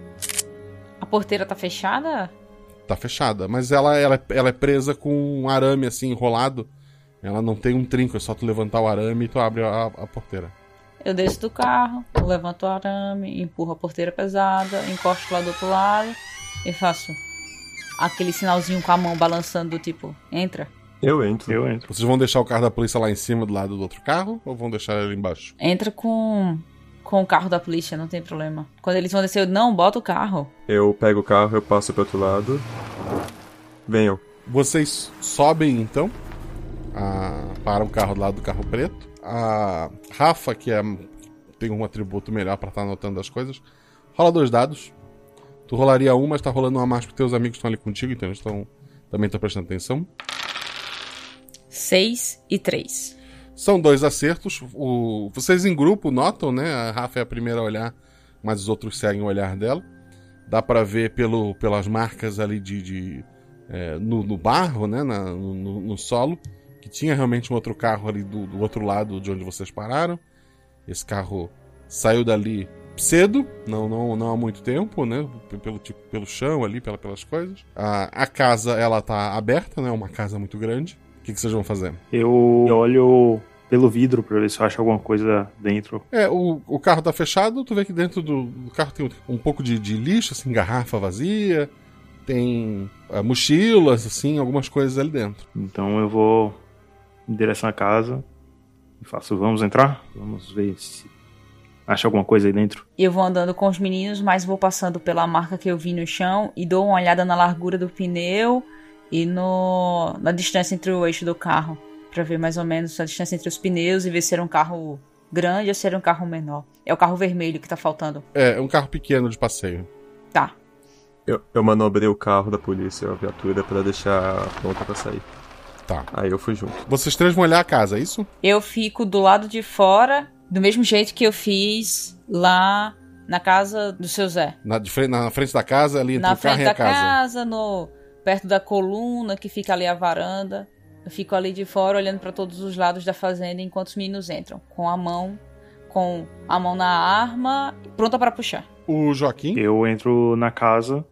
A porteira tá fechada? Tá fechada, mas ela, ela, ela é presa com um arame assim enrolado. Ela não tem um trinco, é só tu levantar o arame e tu abre a, a porteira. Eu desço do carro, levanto o arame, empurro a porteira pesada, encosto lá do outro lado e faço aquele sinalzinho com a mão balançando do tipo, entra. Eu entro. Eu entro. Vocês vão deixar o carro da polícia lá em cima do lado do outro carro ou vão deixar ele embaixo? Entra com com o carro da polícia, não tem problema. Quando eles vão descer, eu não, bota o carro. Eu pego o carro, eu passo pro outro lado. Venham. Vocês sobem então a, para o carro do lado do carro preto. A Rafa, que é, tem um atributo melhor para estar tá anotando as coisas, rola dois dados. Tu rolaria um, mas tá rolando uma mais porque teus amigos estão ali contigo, então eles estão também estão prestando atenção. 6 e 3. São dois acertos. O, vocês em grupo notam, né? A Rafa é a primeira a olhar, mas os outros seguem o olhar dela. Dá para ver pelo, pelas marcas ali de, de é, no, no, barro, né? Na, no, no, solo, que tinha realmente um outro carro ali do, do outro lado de onde vocês pararam. Esse carro saiu dali cedo, não, não, não há muito tempo, né? Pelo, tipo, pelo chão ali, pela, pelas coisas. A, a casa, ela tá aberta, né? Uma casa muito grande que, que vocês vão fazer? Eu olho pelo vidro pra ver se eu acho alguma coisa dentro. É, o, o carro tá fechado, tu vê que dentro do, do carro tem um, um, pouco de, de, lixo, assim, garrafa vazia, tem uh, mochilas, assim, algumas coisas ali dentro. Então eu vou em direção à casa e faço, vamos entrar? Vamos ver se acha alguma coisa aí dentro. Eu vou andando com os meninos, mas vou passando pela marca que eu vi no chão e dou uma olhada na largura do pneu e no, na distância entre o eixo do carro, para ver mais ou menos a distância entre os pneus e ver se era um carro grande ou se era um carro menor. É o carro vermelho que tá faltando. É, é um carro pequeno de passeio. Tá. Eu, eu manobrei o carro da polícia, a viatura, para deixar pronta para sair. Tá. Aí eu fui junto. Vocês três vão olhar a casa, é isso? Eu fico do lado de fora, do mesmo jeito que eu fiz lá na casa do seu Zé. Na, de frente, na frente da casa, ali entre na o carro e a casa. Na frente da casa, no perto da coluna que fica ali a varanda. Eu fico ali de fora olhando para todos os lados da fazenda enquanto os meninos entram, com a mão com a mão na arma, pronta para puxar. O Joaquim? Eu entro na casa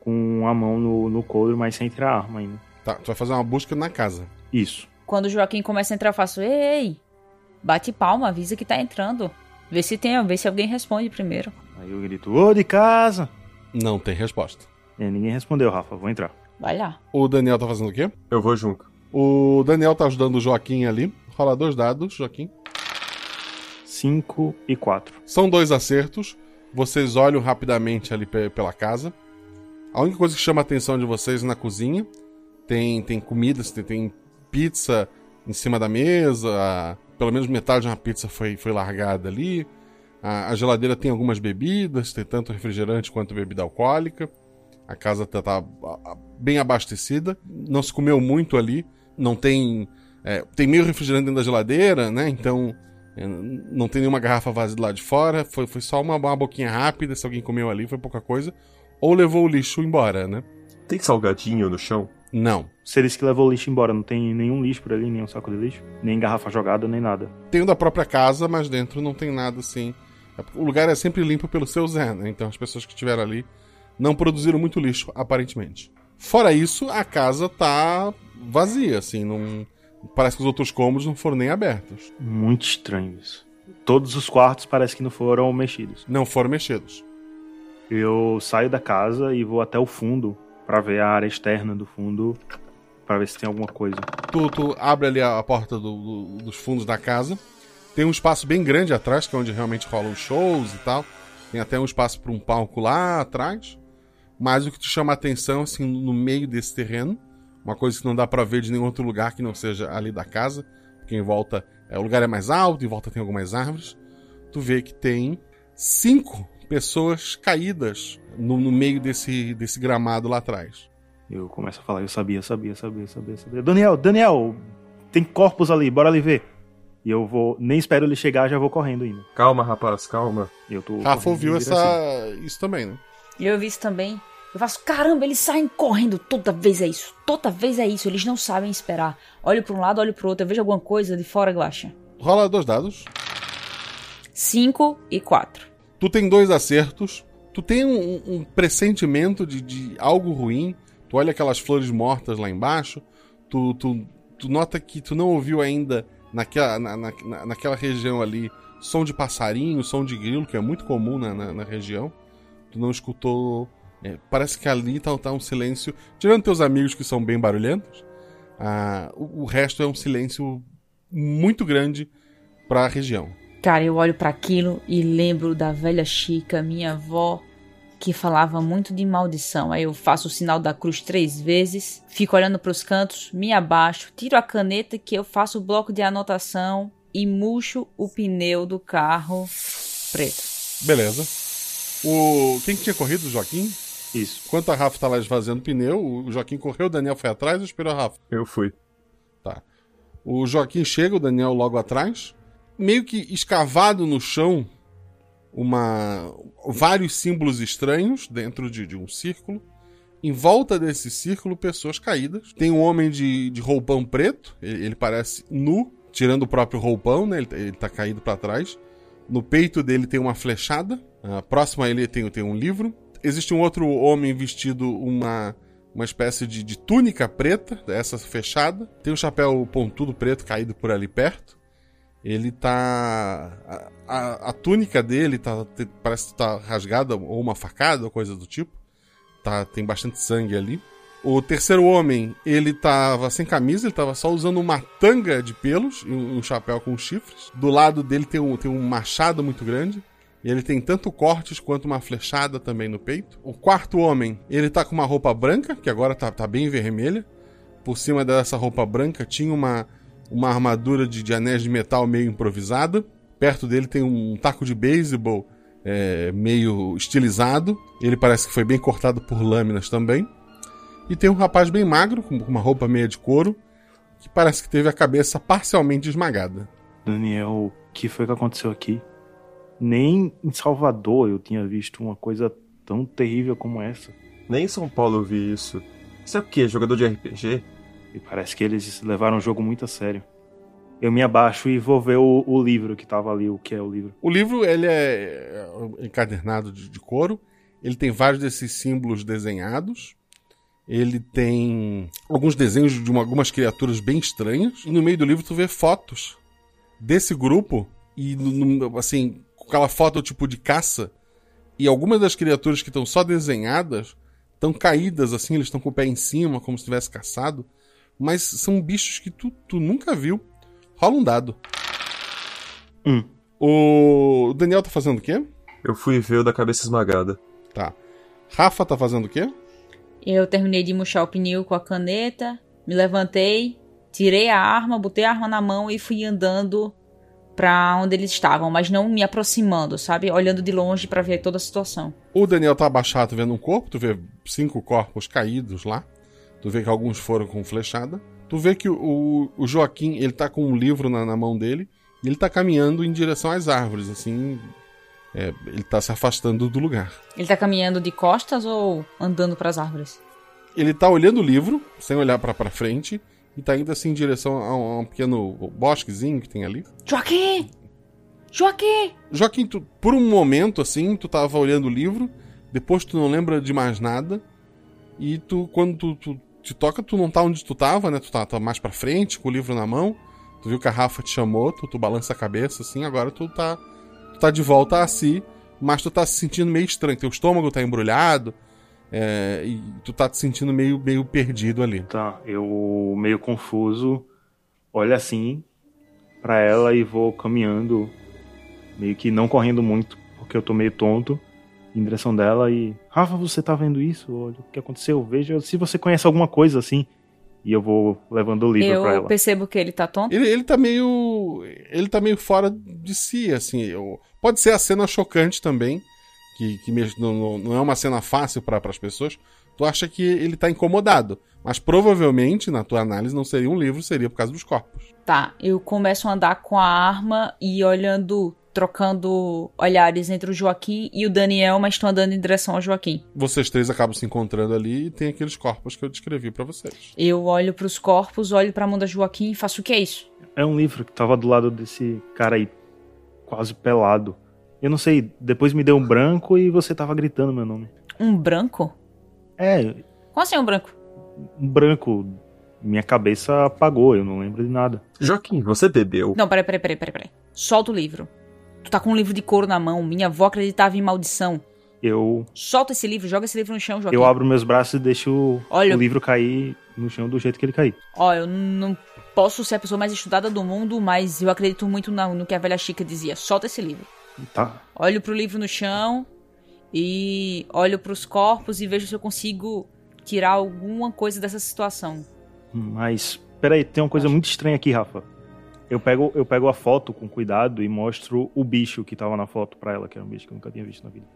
com a mão no, no couro, mas sem tirar a arma ainda. Tá, tu vai fazer uma busca na casa. Isso. Quando o Joaquim começa a entrar, eu faço: Ei, bate palma, avisa que tá entrando. Vê se tem, vê se alguém responde primeiro. Aí eu grito: Ô, de casa! Não tem resposta. É, ninguém respondeu, Rafa, vou entrar. Vai lá. O Daniel tá fazendo o quê? Eu vou junto. O Daniel tá ajudando o Joaquim ali. Rola dois dados, Joaquim. 5 e 4. São dois acertos. Vocês olham rapidamente ali pela casa. A única coisa que chama a atenção de vocês é na cozinha. Tem, tem comida, tem, tem pizza em cima da mesa. Pelo menos metade de uma pizza foi, foi largada ali. A, a geladeira tem algumas bebidas, tem tanto refrigerante quanto bebida alcoólica. A casa tá, tá bem abastecida. Não se comeu muito ali. Não tem. É, tem meio refrigerante dentro da geladeira, né? Então. É, não tem nenhuma garrafa vazia lá de fora. Foi, foi só uma, uma boquinha rápida. Se alguém comeu ali, foi pouca coisa. Ou levou o lixo embora, né? Tem salgadinho no chão? Não. Se eles que levou o lixo embora, não tem nenhum lixo por ali, nenhum saco de lixo, nem garrafa jogada, nem nada. Tem o da própria casa, mas dentro não tem nada assim. O lugar é sempre limpo pelo seu Zé, né? Então as pessoas que estiveram ali não produziram muito lixo, aparentemente. Fora isso, a casa tá vazia, assim, não. Parece que os outros cômodos não foram nem abertos. Muito estranho isso. Todos os quartos parece que não foram mexidos. Não foram mexidos. Eu saio da casa e vou até o fundo para ver a área externa do fundo para ver se tem alguma coisa. Tu, tu abre ali a, porta do, do, dos fundos da casa. Tem um espaço bem grande atrás, que é onde realmente rolam shows e tal. Tem até um espaço para um palco lá atrás. Mas o que te chama a atenção, assim, no meio desse terreno, uma coisa que não dá para ver de nenhum outro lugar que não seja ali da casa, porque em volta é, o lugar é mais alto, em volta tem algumas árvores. Tu vê que tem cinco pessoas caídas no, no meio desse, desse gramado lá atrás. Eu começo a falar, eu sabia, sabia, sabia, sabia, sabia. Daniel, Daniel, tem corpos ali, bora ali ver. E eu vou, nem espero ele chegar, já vou correndo ainda. Calma, rapaz, calma. Eu tô Rafa ouviu essa... isso também, né? Eu vi isso também. Eu faço, caramba, eles saem correndo. Toda vez é isso. Toda vez é isso. Eles não sabem esperar. Olho para um lado, olho para o outro. Eu vejo alguma coisa de fora, Guacha. Rola dois dados. 5 e 4. Tu tem dois acertos. Tu tem um, um pressentimento de, de, algo ruim. Tu olha aquelas flores mortas lá embaixo. Tu, tu, tu nota que tu não ouviu ainda naquela, na, na, naquela região ali som de passarinho, som de grilo, que é muito comum na, na, na região. Tu não escutou. É, parece que ali tá, tá, um silêncio. Tirando teus amigos que são bem barulhentos, ah, o, o resto é um silêncio muito grande para a região. Cara, eu olho para aquilo e lembro da velha Chica, minha avó, que falava muito de maldição. Aí eu faço o sinal da cruz três vezes, fico olhando para os cantos, me abaixo, tiro a caneta que eu faço o bloco de anotação e murcho o pneu do carro preto. Beleza. O quem que tinha corrido, Joaquim? Isso. Enquanto a Rafa tá lá esvaziando o pneu, o Joaquim correu, o Daniel foi atrás ou esperou a Rafa? Eu fui. Tá. O Joaquim chega, o Daniel logo atrás. Meio que escavado no chão, uma vários símbolos estranhos dentro de, de um círculo. Em volta desse círculo, pessoas caídas. Tem um homem de, de roupão preto, ele, ele, parece nu, tirando o próprio roupão, né? Ele, ele tá caído para trás. No peito dele tem uma flechada. Uh, próximo a ele tem, tem um livro. Existe um outro homem vestido uma, uma espécie de, de túnica preta, essa fechada. Tem um chapéu pontudo preto caído por ali perto. Ele tá. A, a, a túnica dele tá, parece que tá rasgada, ou uma facada, ou coisa do tipo. Tá, tem bastante sangue ali. O terceiro homem, ele tava sem camisa, ele tava só usando uma tanga de pelos e um, um chapéu com chifres. Do lado dele tem um, tem um machado muito grande. E ele tem tanto cortes quanto uma flechada também no peito. O quarto homem, ele tá com uma roupa branca, que agora tá, tá bem vermelha. Por cima dessa roupa branca tinha uma, uma armadura de, de anéis de metal meio improvisada. Perto dele tem um taco de beisebol é, meio estilizado. Ele parece que foi bem cortado por lâminas também. E tem um rapaz bem magro, com uma roupa meia de couro, que parece que teve a cabeça parcialmente esmagada. Daniel, o que foi que aconteceu aqui? Nem em Salvador eu tinha visto uma coisa tão terrível como essa. Nem em São Paulo eu vi isso. Isso é o quê? Jogador de RPG? E parece que eles levaram o jogo muito a sério. Eu me abaixo e vou ver o, o livro que tava ali, o que é o livro. O livro, ele é encadernado de, de couro. Ele tem vários desses símbolos desenhados. Ele tem alguns desenhos de uma, algumas criaturas bem estranhas. E no meio do livro tu vê fotos desse grupo. E, no, assim, aquela foto tipo de caça. E algumas das criaturas que estão só desenhadas estão caídas, assim, eles estão com o pé em cima, como se tivesse caçado. Mas são bichos que tu, tu nunca viu. Rola um dado. Hum. O Daniel tá fazendo o quê? Eu fui ver o da cabeça esmagada. Tá. Rafa tá fazendo o quê? Eu terminei de murchar o pneu com a caneta, me levantei, tirei a arma, botei a arma na mão e fui andando para onde eles estavam, mas não me aproximando, sabe? Olhando de longe para ver toda a situação. O Daniel tá abaixado vendo um corpo, tu vê cinco corpos caídos lá. Tu vê que alguns foram com flechada. Tu vê que o, o Joaquim, ele tá com um livro na, na mão dele e ele tá caminhando em direção às árvores, assim. É, ele tá se afastando do lugar. Ele tá caminhando de costas ou andando para as árvores? Ele tá olhando o livro, sem olhar para frente, e tá indo assim em direção a um, a um pequeno bosquezinho que tem ali. Joaquim! Joaquim! Joaquim, tu, por um momento assim, tu tava olhando o livro, depois tu não lembra de mais nada. E tu, quando tu, tu te toca, tu não tá onde tu tava, né? Tu tá, tá mais pra frente, com o livro na mão. Tu viu que a Rafa te chamou, tu, tu balança a cabeça assim, agora tu tá, tu tá de volta a si, mas tu tá se sentindo meio estranho. Teu estômago tá embrulhado, é, e tu tá te sentindo meio, meio perdido ali. Tá, eu meio confuso, olho assim pra ela e vou caminhando, meio que não correndo muito, porque eu tô meio tonto, em direção dela e. Rafa, você tá vendo isso? Olha o que aconteceu, veja se você conhece alguma coisa assim. E eu vou levando o livro eu pra ela. percebo que ele tá tonto. Ele, ele tá meio. Ele tá meio fora de si, assim. Eu, pode ser a cena chocante também, que, que mesmo não, não é uma cena fácil para as pessoas. Tu acha que ele tá incomodado. Mas provavelmente, na tua análise, não seria um livro, seria por causa dos corpos. Tá, eu começo a andar com a arma e olhando, trocando olhares entre o Joaquim e o Daniel, mas estou andando em direção ao Joaquim. Vocês três acabam se encontrando ali e tem aqueles corpos que eu descrevi para vocês. Eu olho para os corpos, olho para a mão da Joaquim e faço o que é isso? É um livro que tava do lado desse cara aí, quase pelado. Eu não sei, depois me deu um branco e você tava gritando meu nome. Um branco? É, Como assim um branco? um branco. Minha cabeça apagou, eu não lembro de nada. Joaquim, você bebeu? Não, peraí, peraí, peraí, peraí, peraí. Solta o livro. Tu tá com um livro de couro na mão. Minha avó acreditava em maldição. Eu Solta esse livro, joga esse livro no chão, Joaquim. eu abro meus braços e deixo o- Olha- o livro cair no chão do jeito que ele cair. Ó, eu não posso ser a pessoa mais estudada do mundo, mas eu acredito muito na- no que a velha Chica dizia. Solta esse livro. Tá. Olho pro livro no chão e olho pros corpos e vejo se eu consigo tirar alguma coisa dessa situação. Mas, peraí, tem uma coisa muito estranha aqui, Rafa. Eu pego, eu pego a foto com cuidado e mostro o bicho que tava na foto pra ela, que era um bicho que eu nunca tinha visto na vida.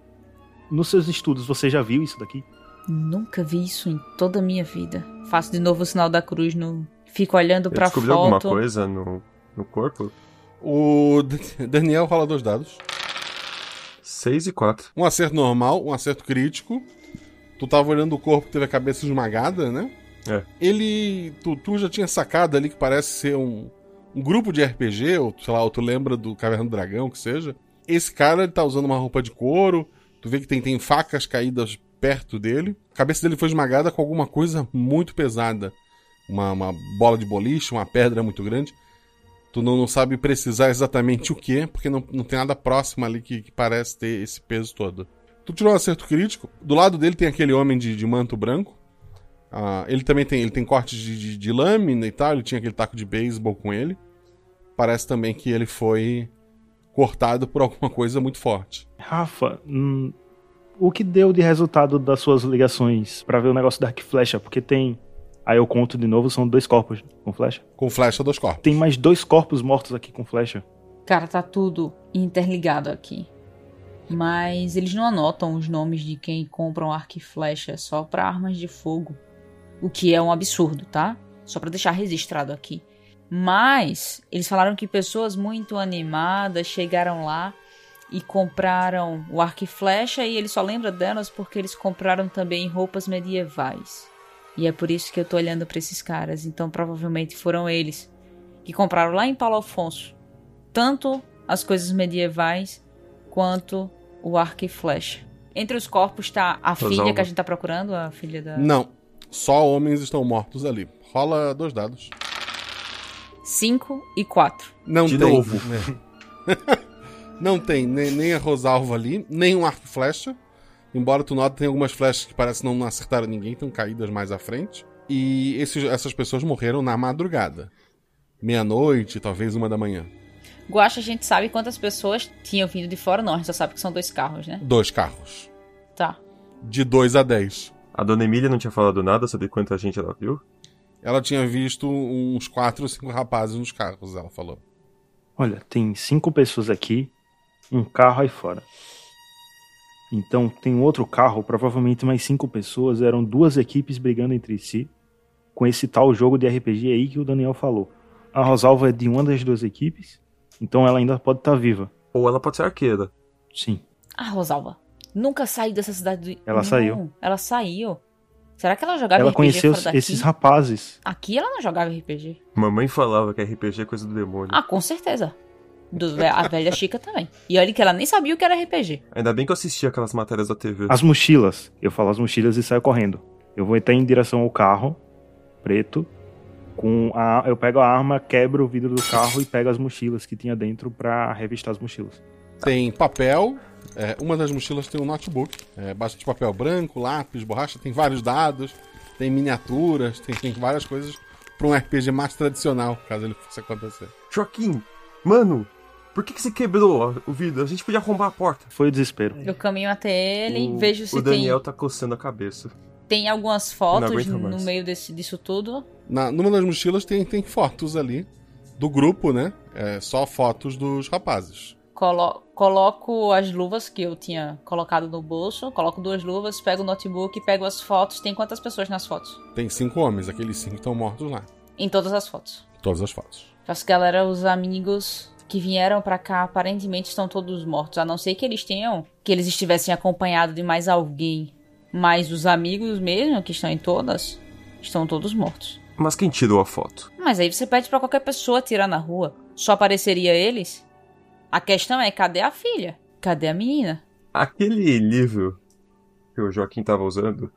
Nos seus estudos, você já viu isso daqui? Nunca vi isso em toda a minha vida. Faço de novo o sinal da cruz no. Fico olhando Ele pra descobriu foto. alguma coisa no, no corpo? O Daniel rola dois dados. 6 e 4. Um acerto normal, um acerto crítico. Tu tava olhando o corpo que teve a cabeça esmagada, né? É. Ele. Tu, tu já tinha sacado ali que parece ser um, um grupo de RPG, ou sei lá, ou tu lembra do Caverna do Dragão, que seja. Esse cara ele tá usando uma roupa de couro. Tu vê que tem, tem facas caídas perto dele. A cabeça dele foi esmagada com alguma coisa muito pesada. Uma, uma bola de boliche, uma pedra muito grande. Tu não, não sabe precisar exatamente o que, porque não, não tem nada próximo ali que, que parece ter esse peso todo. Tu tirou um acerto crítico. Do lado dele tem aquele homem de, de manto branco. Ah, ele também tem, ele tem cortes de, de, de lâmina e tal. Ele tinha aquele taco de beisebol com ele. Parece também que ele foi cortado por alguma coisa muito forte. Rafa, hum, o que deu de resultado das suas ligações pra ver o negócio da arco e flecha? Porque tem. Aí eu conto de novo, são dois corpos com flecha. Com flecha, dois corpos. Tem mais dois corpos mortos aqui com flecha. Cara, tá tudo interligado aqui. Mas eles não anotam os nomes de quem compram arco e flecha só pra armas de fogo. O que é um absurdo, tá? Só pra deixar registrado aqui. Mas eles falaram que pessoas muito animadas chegaram lá e compraram o arco e flecha e ele só lembra delas porque eles compraram também roupas medievais. E é por isso que eu tô olhando pra esses caras. Então provavelmente foram eles que compraram lá em Paulo Afonso tanto as coisas medievais quanto o arco e flecha. Entre os corpos tá a filha que a gente tá procurando, a filha da. Não. Só homens estão mortos ali. Rola dois dados. 5 e 4. Não De tem. novo. né? não tem nem, nem a Rosalva ali, nem um arco e flecha. Embora tu note tem algumas flechas que parecem não acertaram ninguém, estão caídas mais à frente. E esses- essas pessoas morreram na madrugada. Meia-noite, talvez uma da manhã. Guacha, a gente sabe quantas pessoas tinham vindo de fora, não. A gente só sabe que são dois carros, né? Dois carros. Tá. De 2 a 10. A dona Emília não tinha falado nada sobre quanta gente ela viu? Ela tinha visto uns quatro ou cinco rapazes nos carros, ela falou. Olha, tem cinco pessoas aqui, um carro aí fora. Então tem um outro carro, provavelmente mais cinco pessoas, eram duas equipes brigando entre si, com esse tal jogo de RPG aí que o Daniel falou. A Rosalva é de uma das duas equipes, então ela ainda pode estar viva. Ou ela pode ser arqueira. Sim. Ah, Rosalva. Nunca saiu dessa cidade. do- Ela Não, saiu. Ela saiu. Será que ela jogava ela RPG conheceu fora daqui? esses rapazes. Aqui ela não jogava RPG. Mamãe falava que RPG é coisa do demônio. Ah, com certeza. Do, ve- a velha Chica também. E olha que ela nem sabia o que era RPG. Ainda bem que eu assisti aquelas matérias da TV. As mochilas. Eu falo as mochilas e saio correndo. Eu vou entrar em direção ao carro preto. Com a, eu pego a arma, quebro o vidro do carro e pego as mochilas que tinha dentro pra revistar as mochilas. Tem papel, é, uma das mochilas tem um notebook, é, bastante papel branco, lápis, borracha, tem vários dados, tem miniaturas, tem, tem várias coisas para um RPG mais tradicional, caso ele fosse acontecer. Joaquim, mano, por que, que você quebrou o vidro? A gente podia arrombar a porta. Foi o desespero. Eu caminho até ele, O- vejo se O Daniel tem, tá coçando a cabeça. tem algumas fotos no meio desse, disso tudo. Na, numa das mochilas tem, tem fotos ali do grupo, né? É, só fotos dos rapazes. Colo- coloco as luvas que eu tinha colocado no bolso, coloco duas luvas, pego o notebook, pego as fotos. Tem quantas pessoas nas fotos? Tem cinco homens, aqueles cinco estão mortos lá. Em todas as fotos. Todas as fotos. As galera, os amigos que vieram pra cá, aparentemente estão todos mortos. A não ser que eles tenham, que eles estivessem acompanhados de mais alguém. Mas os amigos mesmo, que estão em todas, estão todos mortos. Mas quem tirou a foto? Mas aí você pede pra qualquer pessoa tirar na rua. Só apareceria eles? A questão é, cadê a filha? Cadê a menina? Aquele livro que o Joaquim tava usando,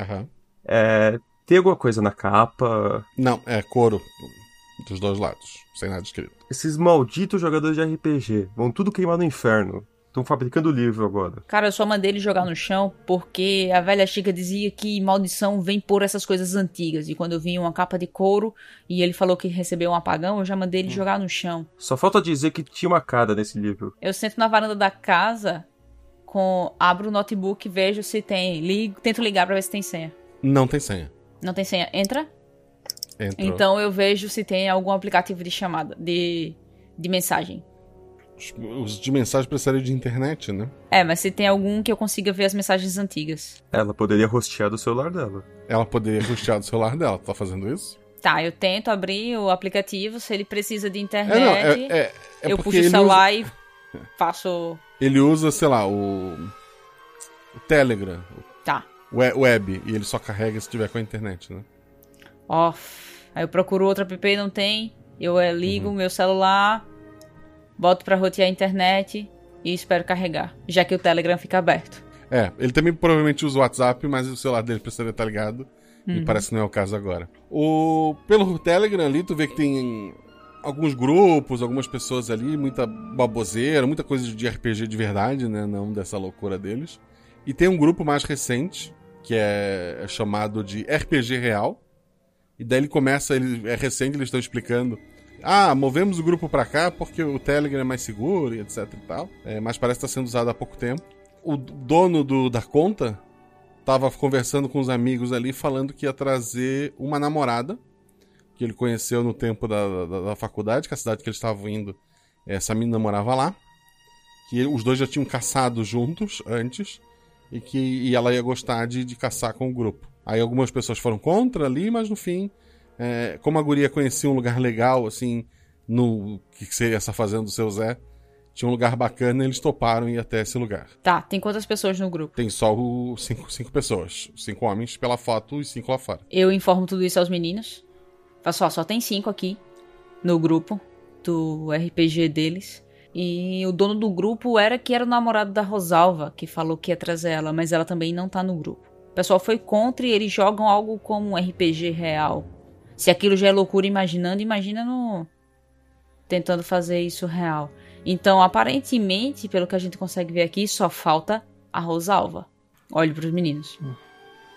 Aham. é, tem alguma coisa na capa? Não, é couro dos dois lados, sem nada escrito. Esses malditos jogadores de RPG vão tudo queimar no inferno. Estão fabricando livro agora. Cara, eu só mandei ele jogar no chão porque a velha Chica dizia que maldição vem por essas coisas antigas. E quando eu vi uma capa de couro e ele falou que recebeu um apagão, eu já mandei ele jogar no chão. Só falta dizer que tinha uma cara nesse livro. Eu sento na varanda da casa, com abro o notebook, vejo se tem. Ligo, tento ligar pra ver se tem senha. Não tem senha. Não tem senha. Entra? Entrou. Então eu vejo se tem algum aplicativo de chamada, de, de mensagem. Os de mensagem precisariam de internet, né? É, mas se tem algum que eu consiga ver as mensagens antigas. Ela poderia rostear do celular dela. Ela poderia rostear do celular dela. Tá fazendo isso? Tá, eu tento abrir o aplicativo, se ele precisa de internet, É, não, é- é- é eu puxo o celular e faço. Ele usa, sei lá, o. O Telegram. Tá. O we- web. E ele só carrega se tiver com a internet, né? Off. Aí eu procuro outro app e não tem. Eu eh, ligo Uhum. o meu celular, boto pra rotear a internet e espero carregar, já que o Telegram fica aberto. É, ele também provavelmente usa o WhatsApp, mas o celular dele precisaria estar ligado. E Uhum. parece que não é o caso agora. O, pelo Telegram ali, tu vê que tem alguns grupos, algumas pessoas ali, muita baboseira, muita coisa de RPG de verdade, né? Não dessa loucura deles. E tem um grupo mais recente, que é, é chamado de RPG Real. E daí ele começa, ele é recente, eles estão explicando. Ah, movemos o grupo pra cá porque o Telegram é mais seguro e etc e tal. É, mas parece estar sendo usado há pouco tempo. O dono do, da conta tava conversando com os amigos ali, falando que ia trazer uma namorada que ele conheceu no tempo da, da, da faculdade, que a cidade que eles estavam indo, essa menina morava lá. Que os dois já tinham caçado juntos antes e que e ela ia gostar de, de caçar com o grupo. Aí algumas pessoas foram contra ali, mas no fim, é, como a guria conhecia um lugar legal, assim, no que seria essa fazenda do seu Zé, tinha um lugar bacana, eles toparam ir até esse lugar. Tá, tem quantas pessoas no grupo? Tem só o cinco, cinco pessoas. Cinco homens pela foto e cinco lá fora. Eu informo tudo isso aos meninos. Faço, ó, só tem cinco aqui no grupo do RPG deles. E o dono do grupo era que era o namorado da Rosalva, que falou que ia trazer ela, mas ela também não tá no grupo. O pessoal foi contra e eles jogam algo como um RPG real. Se aquilo já é loucura imaginando, imagina no. tentando fazer isso real. Então, aparentemente, pelo que a gente consegue ver aqui, só falta a Rosalva. Olhe pros meninos.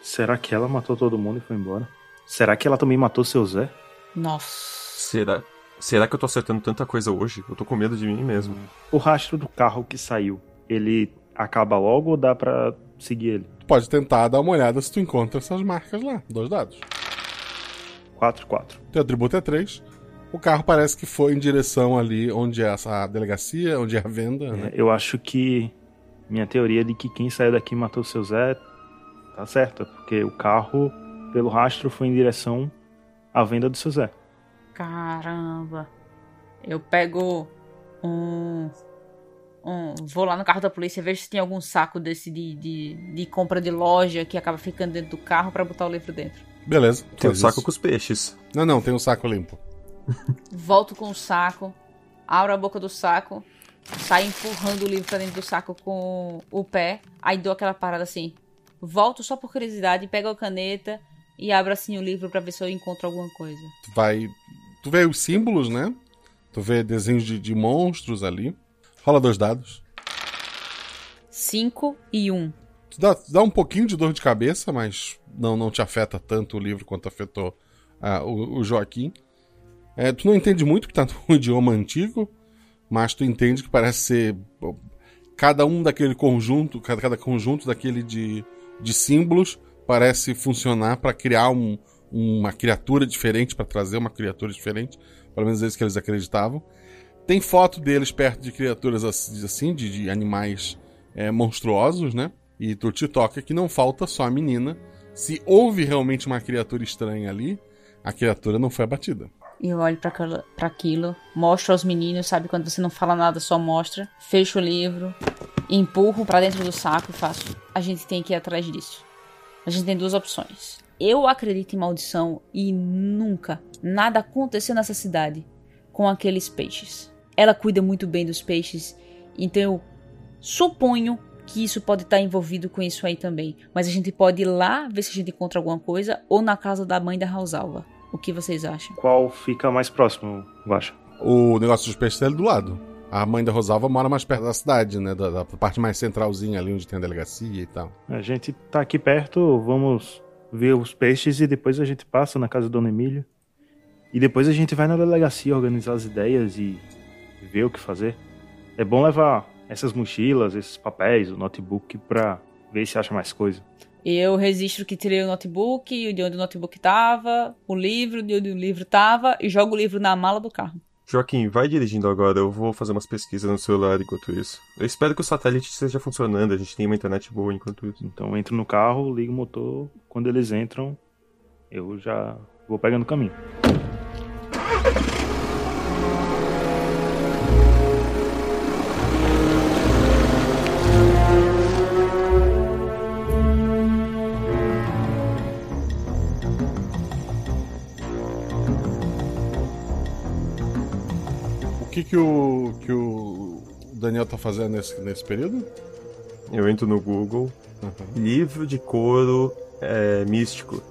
Será que ela matou todo mundo e foi embora? Será que ela também matou seu Zé? Nossa. Será, será que eu tô acertando tanta coisa hoje? Eu tô com medo de mim mesmo. O rastro do carro que saiu, ele acaba logo ou dá pra seguir ele? Pode tentar dar uma olhada se tu encontra essas marcas lá. Dois dados. 4, 4. Teu atributo é 3. O carro parece que foi em direção ali onde é essa delegacia, onde é a venda, né? Eu acho que minha teoria de que quem saiu daqui matou seu Zé tá certa, porque o carro, pelo rastro, foi em direção à venda do seu Zé. Caramba. Eu pego um. Um vou lá no carro da polícia vejo se tem algum saco desse de, de, de compra de loja que acaba ficando dentro do carro pra botar o livro dentro. Beleza. Tem o faz saco com os peixes. Não, não, tem um saco limpo. Volto com o saco, abro a boca do saco, saio empurrando o livro pra dentro do saco com o pé, aí dou aquela parada assim. volto só por curiosidade, pego a caneta e abro assim o livro para ver se eu encontro alguma coisa. Tu vai. Tu vê os símbolos, né? Tu vê desenhos de, de monstros ali. Rola dois dados. 5 e 1. Um. Tu dá, dá um pouquinho de dor de cabeça, mas não, não te afeta tanto o livro quanto afetou ah, o, o Joaquim. É, tu não entende muito que tá no idioma antigo, mas tu entende que parece ser cada um daquele conjunto, cada, cada conjunto daquele de, de símbolos parece funcionar para criar um, uma criatura diferente, para trazer uma criatura diferente, pelo menos é isso que eles acreditavam. Tem foto deles perto de criaturas assim, de, de animais é, monstruosos, né? E tu te toca que não falta só a menina. Se houve realmente uma criatura estranha ali, a criatura não foi abatida. Eu olho para aquilo, mostro aos meninos, sabe? Quando você não fala nada, só mostra. Fecho o livro, empurro para dentro do saco e faço. A gente tem que ir atrás disso. A gente tem duas opções. Eu acredito em maldição e nunca nada aconteceu nessa cidade com aqueles peixes. Ela cuida muito bem dos peixes, então eu suponho que isso pode estar envolvido com isso aí também. Mas a gente pode ir lá ver se a gente encontra alguma coisa ou na casa da mãe da Rosalva. O que vocês acham? Qual fica mais próximo, Vasco? O negócio dos peixes é ali do lado. A mãe da Rosalva mora mais perto da cidade, né? Da, da, parte mais centralzinha ali, onde tem a delegacia e tal. A gente tá aqui perto, vamos ver os peixes e depois a gente passa na casa da Dona Emília. E depois a gente vai na delegacia organizar as ideias e ver o que fazer. É bom levar essas mochilas, esses papéis, o notebook pra ver se acha mais coisa. Eu registro que tirei o notebook, de onde o notebook tava, o livro, de onde o livro tava, e jogo o livro na mala do carro. Joaquim, vai dirigindo agora, eu vou fazer umas pesquisas no celular enquanto isso. Eu espero que o satélite esteja funcionando, a gente tem uma internet boa enquanto isso. Então entro no carro, ligo o motor, quando eles entram, eu já vou pegando o caminho. Que, que, o, que o Daniel tá fazendo nesse, nesse período? Eu entro no Google. Uhum. Livro de couro é, místico.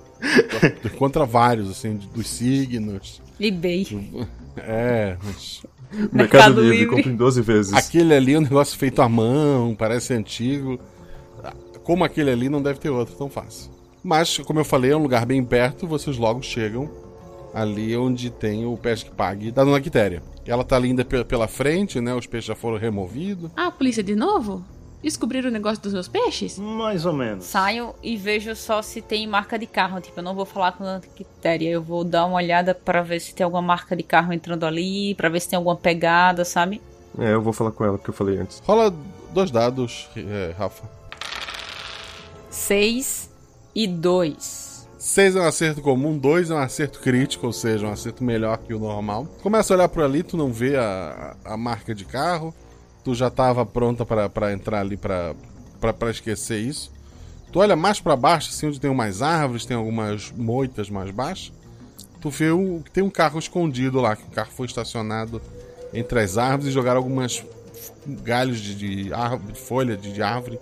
Tu encontra vários, assim, dos signos. eBay. É, mas... Mercado, Mercado Livre, Livre. compra em 12 vezes. Aquele ali é um negócio feito à mão, parece antigo. Como aquele ali, não deve ter outro tão fácil. Mas, como eu falei, é um lugar bem perto, vocês logo chegam ali onde tem o Pesque Pague da Dona Quitéria. Ela tá linda pela frente, né? Os peixes já foram removidos. Ah, a polícia de novo? Descobriram o negócio dos meus peixes? Mais ou menos. Saio e vejo só se tem marca de carro. Tipo, eu não vou falar com a Quitéria. Eu vou dar uma olhada para ver se tem alguma marca de carro entrando ali, para ver se tem alguma pegada, sabe? É, eu vou falar com ela, que eu falei antes. Rola dois dados, é, Rafa. Seis e dois. 6 é um acerto comum, 2 é um acerto crítico, ou seja, um acerto melhor que o normal. Começa a olhar por ali, tu não vê a, a marca de carro, tu já estava pronta para entrar ali para esquecer isso. Tu olha mais para baixo, assim, onde tem mais árvores, tem algumas moitas mais baixas. Tu vê o, que tem um carro escondido lá, que o carro foi estacionado entre as árvores e jogaram algumas galhos de, de, árvore, de folha de, de árvore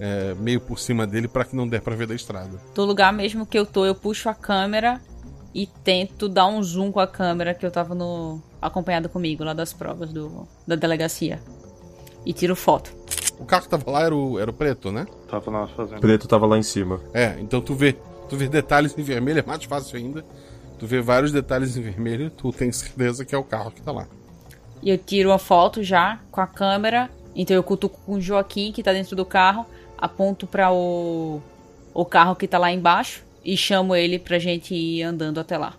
é, meio por cima dele para que não der para ver da estrada. Do lugar mesmo que eu tô, eu puxo a câmera e tento dar um zoom com a câmera que eu tava no acompanhado comigo lá das provas do, da delegacia. E tiro foto. O carro que tava lá era o, era o preto, né? Tava lá fazendo. Preto tava lá em cima. É, então tu vê, tu vê detalhes em vermelho, é mais fácil ainda. Tu vê vários detalhes em vermelho, tu tem certeza que é o carro que tá lá. E eu tiro a foto já com a câmera, então eu cutuco com o Joaquim que tá dentro do carro aponto para o, o carro que tá lá embaixo e chamo ele pra gente ir andando até lá.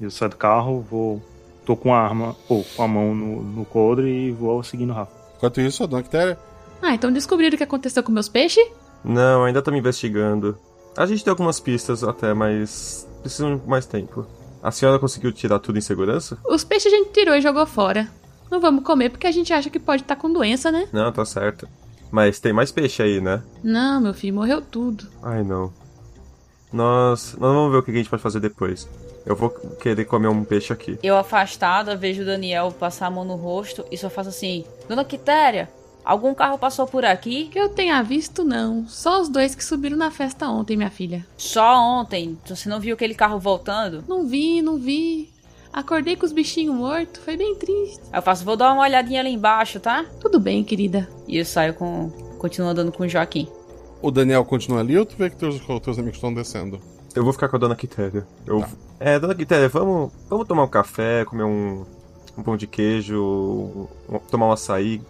Eu saio do carro, vou. tô com a arma, ou com a mão no, no coldre e vou seguindo o Rafa. Enquanto isso, a dona Quitéria. Ah, então descobriram o que aconteceu com meus peixes? Não, ainda estamos investigando. A gente tem algumas pistas até, mas precisam de mais tempo. A senhora conseguiu tirar tudo em segurança? Os peixes a gente tirou e jogou fora. Não vamos comer porque a gente acha que pode estar tá com doença, né? Não, tá certo. Mas tem mais peixe aí, né? Não, meu filho, morreu tudo. Ai, não. Nós, nós vamos ver o que a gente pode fazer depois. Eu vou querer comer um peixe aqui. Eu afastada, vejo o Daniel passar a mão no rosto e só faço assim: Dona Quitéria, Algum carro passou por aqui? Que eu tenha visto, não. Só os dois que subiram na festa ontem, minha filha. Só ontem? Você não viu aquele carro voltando? Não vi, não vi. Acordei com os bichinhos mortos, foi bem triste. Eu faço, vou dar uma olhadinha ali embaixo, tá? Tudo bem, querida. E eu saio com. Continuo andando com o Joaquim. O Daniel continua ali ou tu vê que teus, teus amigos estão descendo? Eu vou ficar com a dona Quitéria. Eu... Tá. É, dona Quitéria, vamos, vamos tomar um café, comer um, um pão de queijo, um, tomar um açaí.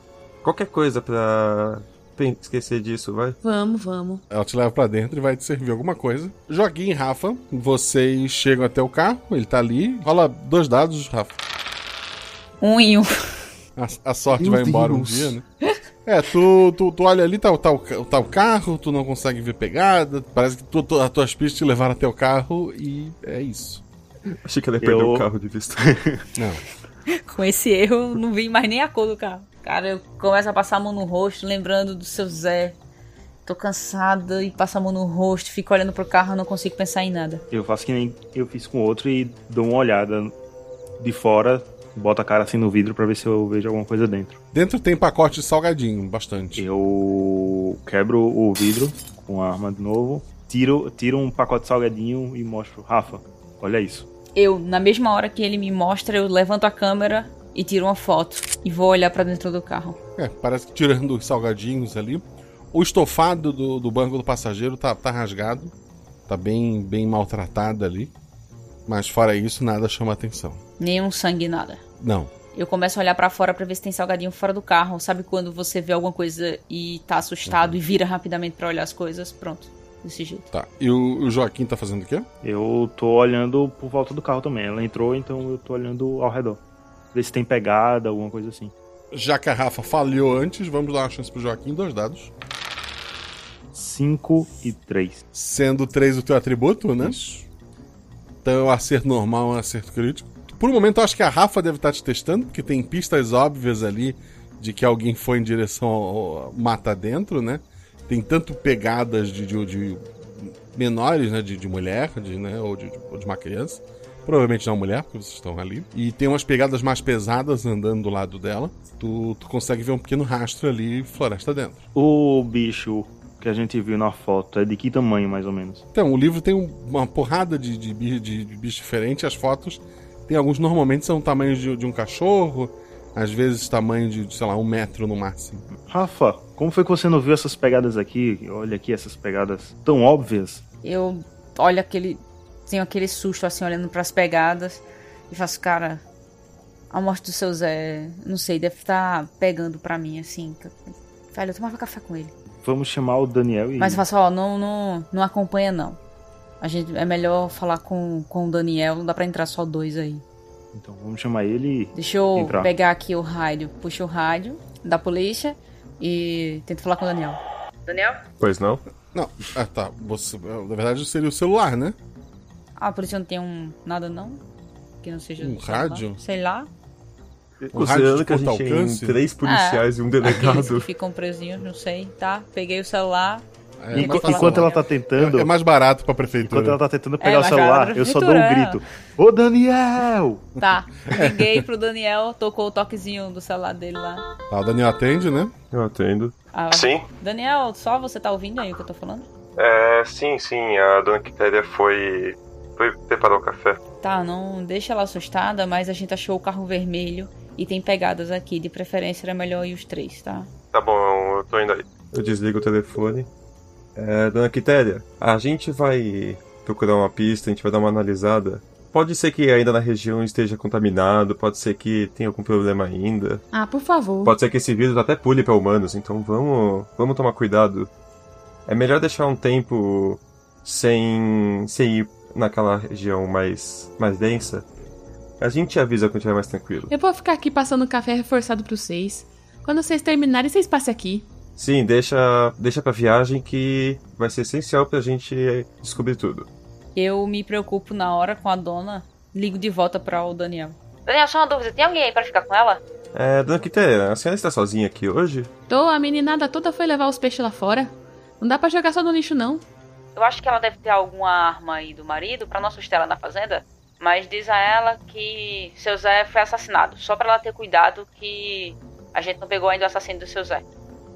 Qualquer coisa pra esquecer disso, vai? Vamos, vamos. Ela te leva para dentro e vai te servir alguma coisa. E Rafa, vocês chegam até o carro, ele tá ali. Rola dois dados, Rafa. Um e um. A, a sorte Meu vai Deus. embora um dia, né? É, tu, tu, tu olha ali, tá, tá, tá o carro, tu não consegue ver pegada. Parece que tu, tu, as tuas pistas te levaram até o carro e é isso. Achei que ela ia perder eu... o carro de vista. Não. Com esse erro, não vi mais nem a cor do carro. Cara, eu começo a passar a mão no rosto, lembrando do seu Zé. Tô cansada e passo a mão no rosto, fico olhando pro carro, não consigo pensar em nada. Eu faço que nem eu fiz com outro e dou uma olhada de fora, boto a cara assim no vidro para ver se eu vejo alguma coisa dentro. Dentro tem pacote de salgadinho, bastante. Eu quebro o vidro com a arma de novo, tiro, tiro um pacote de salgadinho e mostro, Rafa, olha isso. Eu, na mesma hora que ele me mostra, eu levanto a câmera e tiro uma foto e vou olhar para dentro do carro. É, parece que tirando os salgadinhos ali, o estofado do, do banco do passageiro tá, tá rasgado, tá bem, bem maltratado ali. Mas fora isso, nada chama atenção. Nenhum sangue, nada. Não. Eu começo a olhar para fora para ver se tem salgadinho fora do carro. Sabe quando você vê alguma coisa e tá assustado uhum. e vira rapidamente para olhar as coisas? Pronto. Desse jeito. Tá. E o, o Joaquim tá fazendo o quê? Eu tô olhando por volta do carro também. Ela entrou, então eu tô olhando ao redor ver se tem pegada, alguma coisa assim. Já que a Rafa falhou antes, vamos dar uma chance pro Joaquim, dois dados. 5 e 3. Sendo 3 o teu atributo, né? Isso. Então, acerto normal, um acerto crítico. Por um momento, eu acho que a Rafa deve estar te testando, porque tem pistas óbvias ali de que alguém foi em direção ao mata dentro, né? Tem tanto pegadas de, de, de menores, né? De, de mulher, de, né? ou, de, ou de uma criança Provavelmente não mulher, porque vocês estão ali. E tem umas pegadas mais pesadas andando do lado dela. Tu, tu consegue ver um pequeno rastro ali, floresta dentro. O bicho que a gente viu na foto é de que tamanho, mais ou menos? Então, o livro tem uma porrada de, de, de, de bichos diferentes. As fotos tem alguns normalmente são tamanhos de, de um cachorro, às vezes tamanho de, sei lá, um metro no máximo. Rafa, como foi que você não viu essas pegadas aqui? Olha aqui essas pegadas tão óbvias. Eu olho aquele tenho aquele susto assim, olhando para as pegadas e faço, cara, a morte do seu Zé, não sei, deve estar tá pegando para mim assim. Velho, eu tomava café com ele. Vamos chamar o Daniel e. Mas eu faço, ó, não, não, não acompanha não. A gente é melhor falar com, com o Daniel, não dá para entrar só dois aí. Então vamos chamar ele e. Deixa eu entrar. pegar aqui o rádio, puxo o rádio da polícia e tento falar com o Daniel. Daniel? Pois não? Não, ah tá. Você, na verdade seria o celular, né? Ah, por isso não tem um nada não? Que não seja um rádio? Sei lá. Considerando que a gente alcance? tem três policiais é. e um delegado. ficam presinhos, não sei, tá? Peguei o celular. É, enquanto, enquanto ela tá tentando. É, é, mais barato pra prefeitura. Enquanto ela tá tentando pegar é, o celular, eu só dou um grito. Ô Daniel! Tá. Liguei pro Daniel, tocou o toquezinho do celular dele lá. Ah, o Daniel atende, né? Eu atendo. Ah, sim. Daniel, só você tá ouvindo aí o que eu tô falando? É, sim, sim. A dona Quitéria foi foi preparar o café. Tá, não deixa ela assustada, mas a gente achou o carro vermelho e tem pegadas aqui. De preferência era melhor ir os três, tá? Tá bom, eu tô indo aí. Eu desligo o telefone. É, dona Quitéria, a gente vai procurar uma pista, a gente vai dar uma analisada. Pode ser que ainda na região esteja contaminado, pode ser que tenha algum problema ainda. Ah, por favor. Pode ser que esse vírus até pule para humanos, então vamos, vamos tomar cuidado. É melhor deixar um tempo sem, sem ir naquela região mais, mais densa, a gente avisa quando estiver mais tranquilo. Eu vou ficar aqui passando café reforçado para vocês. Quando vocês terminarem, vocês passem aqui. Sim, deixa, deixa pra viagem que vai ser essencial pra gente descobrir tudo. Eu me preocupo na hora com a dona, ligo de volta para o Daniel. Daniel, só uma dúvida, tem alguém aí pra ficar com ela? É, dona Quitéria, a senhora está sozinha aqui hoje? Tô, a meninada toda foi levar os peixes lá fora. Não dá para jogar só no lixo, não. Eu acho que ela deve ter alguma arma aí do marido para não assustar ela na fazenda. Mas diz a ela que seu Zé foi assassinado. Só para ela ter cuidado que a gente não pegou ainda o assassino do seu Zé.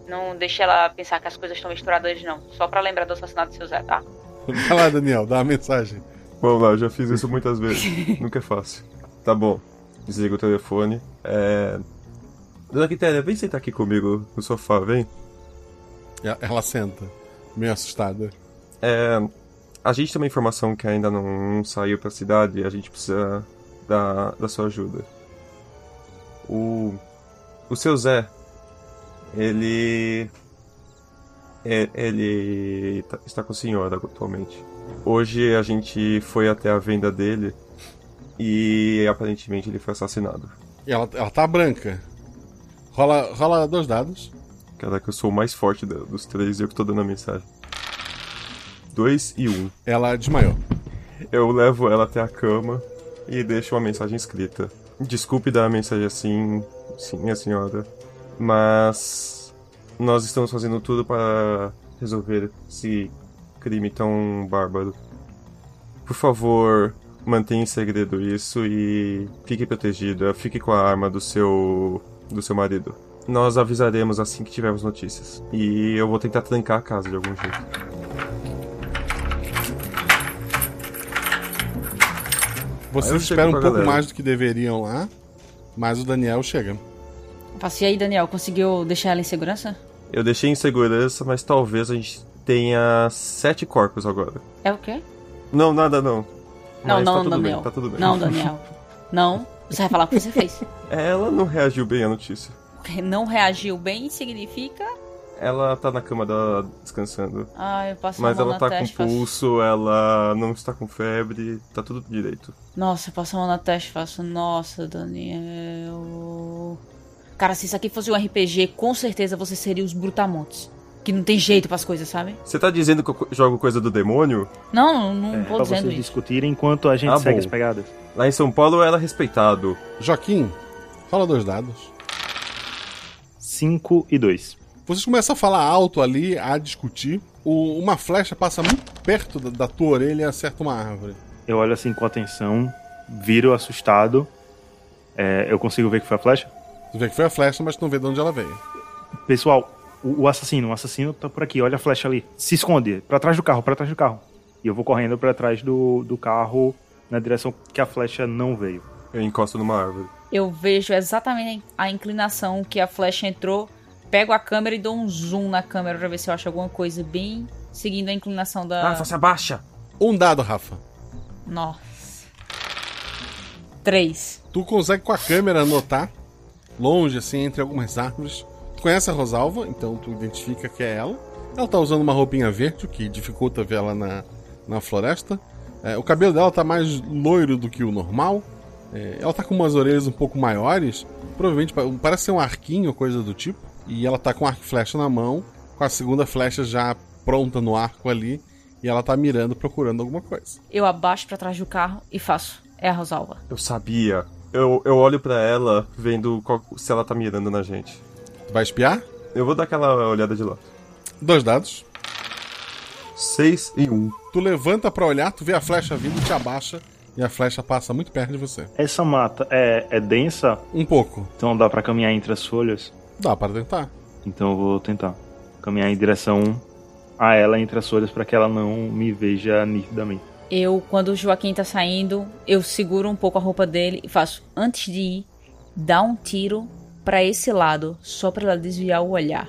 Não deixe ela pensar que as coisas estão misturadas, não. Só pra lembrar do assassinato do seu Zé, tá? Vai lá, Daniel, dá uma mensagem. Vamos lá, eu já fiz isso muitas vezes. Nunca é fácil. Tá bom. Desliga o telefone. É... Dona Quitéria, vem sentar aqui comigo no sofá, vem. Ela senta, meio assustada. É... A gente tem uma informação que ainda não saiu pra cidade e a gente precisa da, da sua ajuda. O... O seu Zé, ele... é- Ele tá- está com a senhora atualmente. Hoje a gente foi até a venda dele e aparentemente ele foi assassinado. E ela, ela tá branca. Rola, rola dois dados. Caraca, eu sou o mais forte dos três e eu que tô dando a mensagem. Dois e um. Ela desmaiou. Eu levo ela até a cama e deixo uma mensagem escrita. Desculpe dar a mensagem assim, sim, minha senhora, mas nós estamos fazendo tudo para resolver esse crime tão bárbaro. Por favor, mantenha em segredo isso e fique protegida. Fique com a arma do seu do seu marido. Nós avisaremos assim que tivermos notícias. E eu vou tentar trancar a casa de algum jeito. Vocês esperam um pouco galera. mais do que deveriam lá, mas o Daniel chega. E aí, Daniel, conseguiu deixar ela em segurança? Eu deixei em segurança, mas talvez a gente tenha sete corpos agora. É o quê? Não, nada não. Não, Mas não, tá tudo Daniel. bem, tá tudo bem. Não, Daniel. Não. Você vai falar o que você fez. Ela não reagiu bem à notícia. Não reagiu bem significa. Ela tá na cama dela descansando. Ah, eu passo Mas a mão ela na tá testa. com faço- pulso, ela não está com febre, tá tudo direito. Nossa, eu passo a mão na testa e faço. Nossa, Daniel. Cara, se isso aqui fosse um RPG, com certeza você seria os brutamontes. Que não tem jeito pras coisas, sabe? Você tá dizendo que eu jogo coisa do demônio? Não, não É, tô pra dizendo vocês isso. discutirem enquanto a gente Ah, segue bom. as pegadas. Lá em São Paulo ela é respeitado. Joaquim, rola dois dados. 5 e 2. Vocês começam a falar alto ali, a discutir. O- uma flecha passa muito perto da, da tua orelha e acerta uma árvore. Eu olho assim com atenção, viro assustado. É, eu consigo ver que foi a flecha? Tu vê que foi a flecha, mas tu não vê de onde ela veio. Pessoal, o, o assassino, o assassino tá por aqui, olha a flecha ali. Se esconde, pra trás do carro, pra trás do carro. E eu vou correndo pra trás do, do carro na direção que a flecha não veio. Eu encosto numa árvore. Eu vejo exatamente a inclinação que a flecha entrou, pego a câmera e dou um zoom na câmera pra ver se eu acho alguma coisa bem seguindo a inclinação da. Rafa, se abaixa! Um dado, Rafa. Nossa. Três. Tu consegue com a câmera notar, longe, assim, entre algumas árvores. Tu conhece a Rosalva, então tu identifica que é ela. Ela tá usando uma roupinha verde, o que dificulta ver ela na, na floresta. É, o cabelo dela tá mais loiro do que o normal. É, ela tá com umas orelhas um pouco maiores. Provavelmente pa- parece ser um arquinho, coisa do tipo. E ela tá com arco e flecha na mão, com a segunda flecha já pronta no arco ali. E ela tá mirando, procurando alguma coisa. Eu abaixo pra trás do carro e faço. É a Rosalva. Eu sabia. Eu, eu olho pra ela, vendo qual- se ela tá mirando na gente. Tu vai espiar? Eu vou dar aquela olhada de lá. Dois dados. Seis e um. Tu levanta pra olhar, tu vê a flecha vindo, te abaixa e a flecha passa muito perto de você. Essa mata é, é densa? Um pouco. Então dá pra caminhar entre as folhas? Dá para tentar. Então eu vou tentar. Caminhar em direção a ela entre as folhas pra que ela não me veja nitidamente. Eu, quando o Joaquim tá saindo, eu seguro um pouco a roupa dele e faço, antes de ir, dá um tiro pra esse lado, só pra ela desviar o olhar.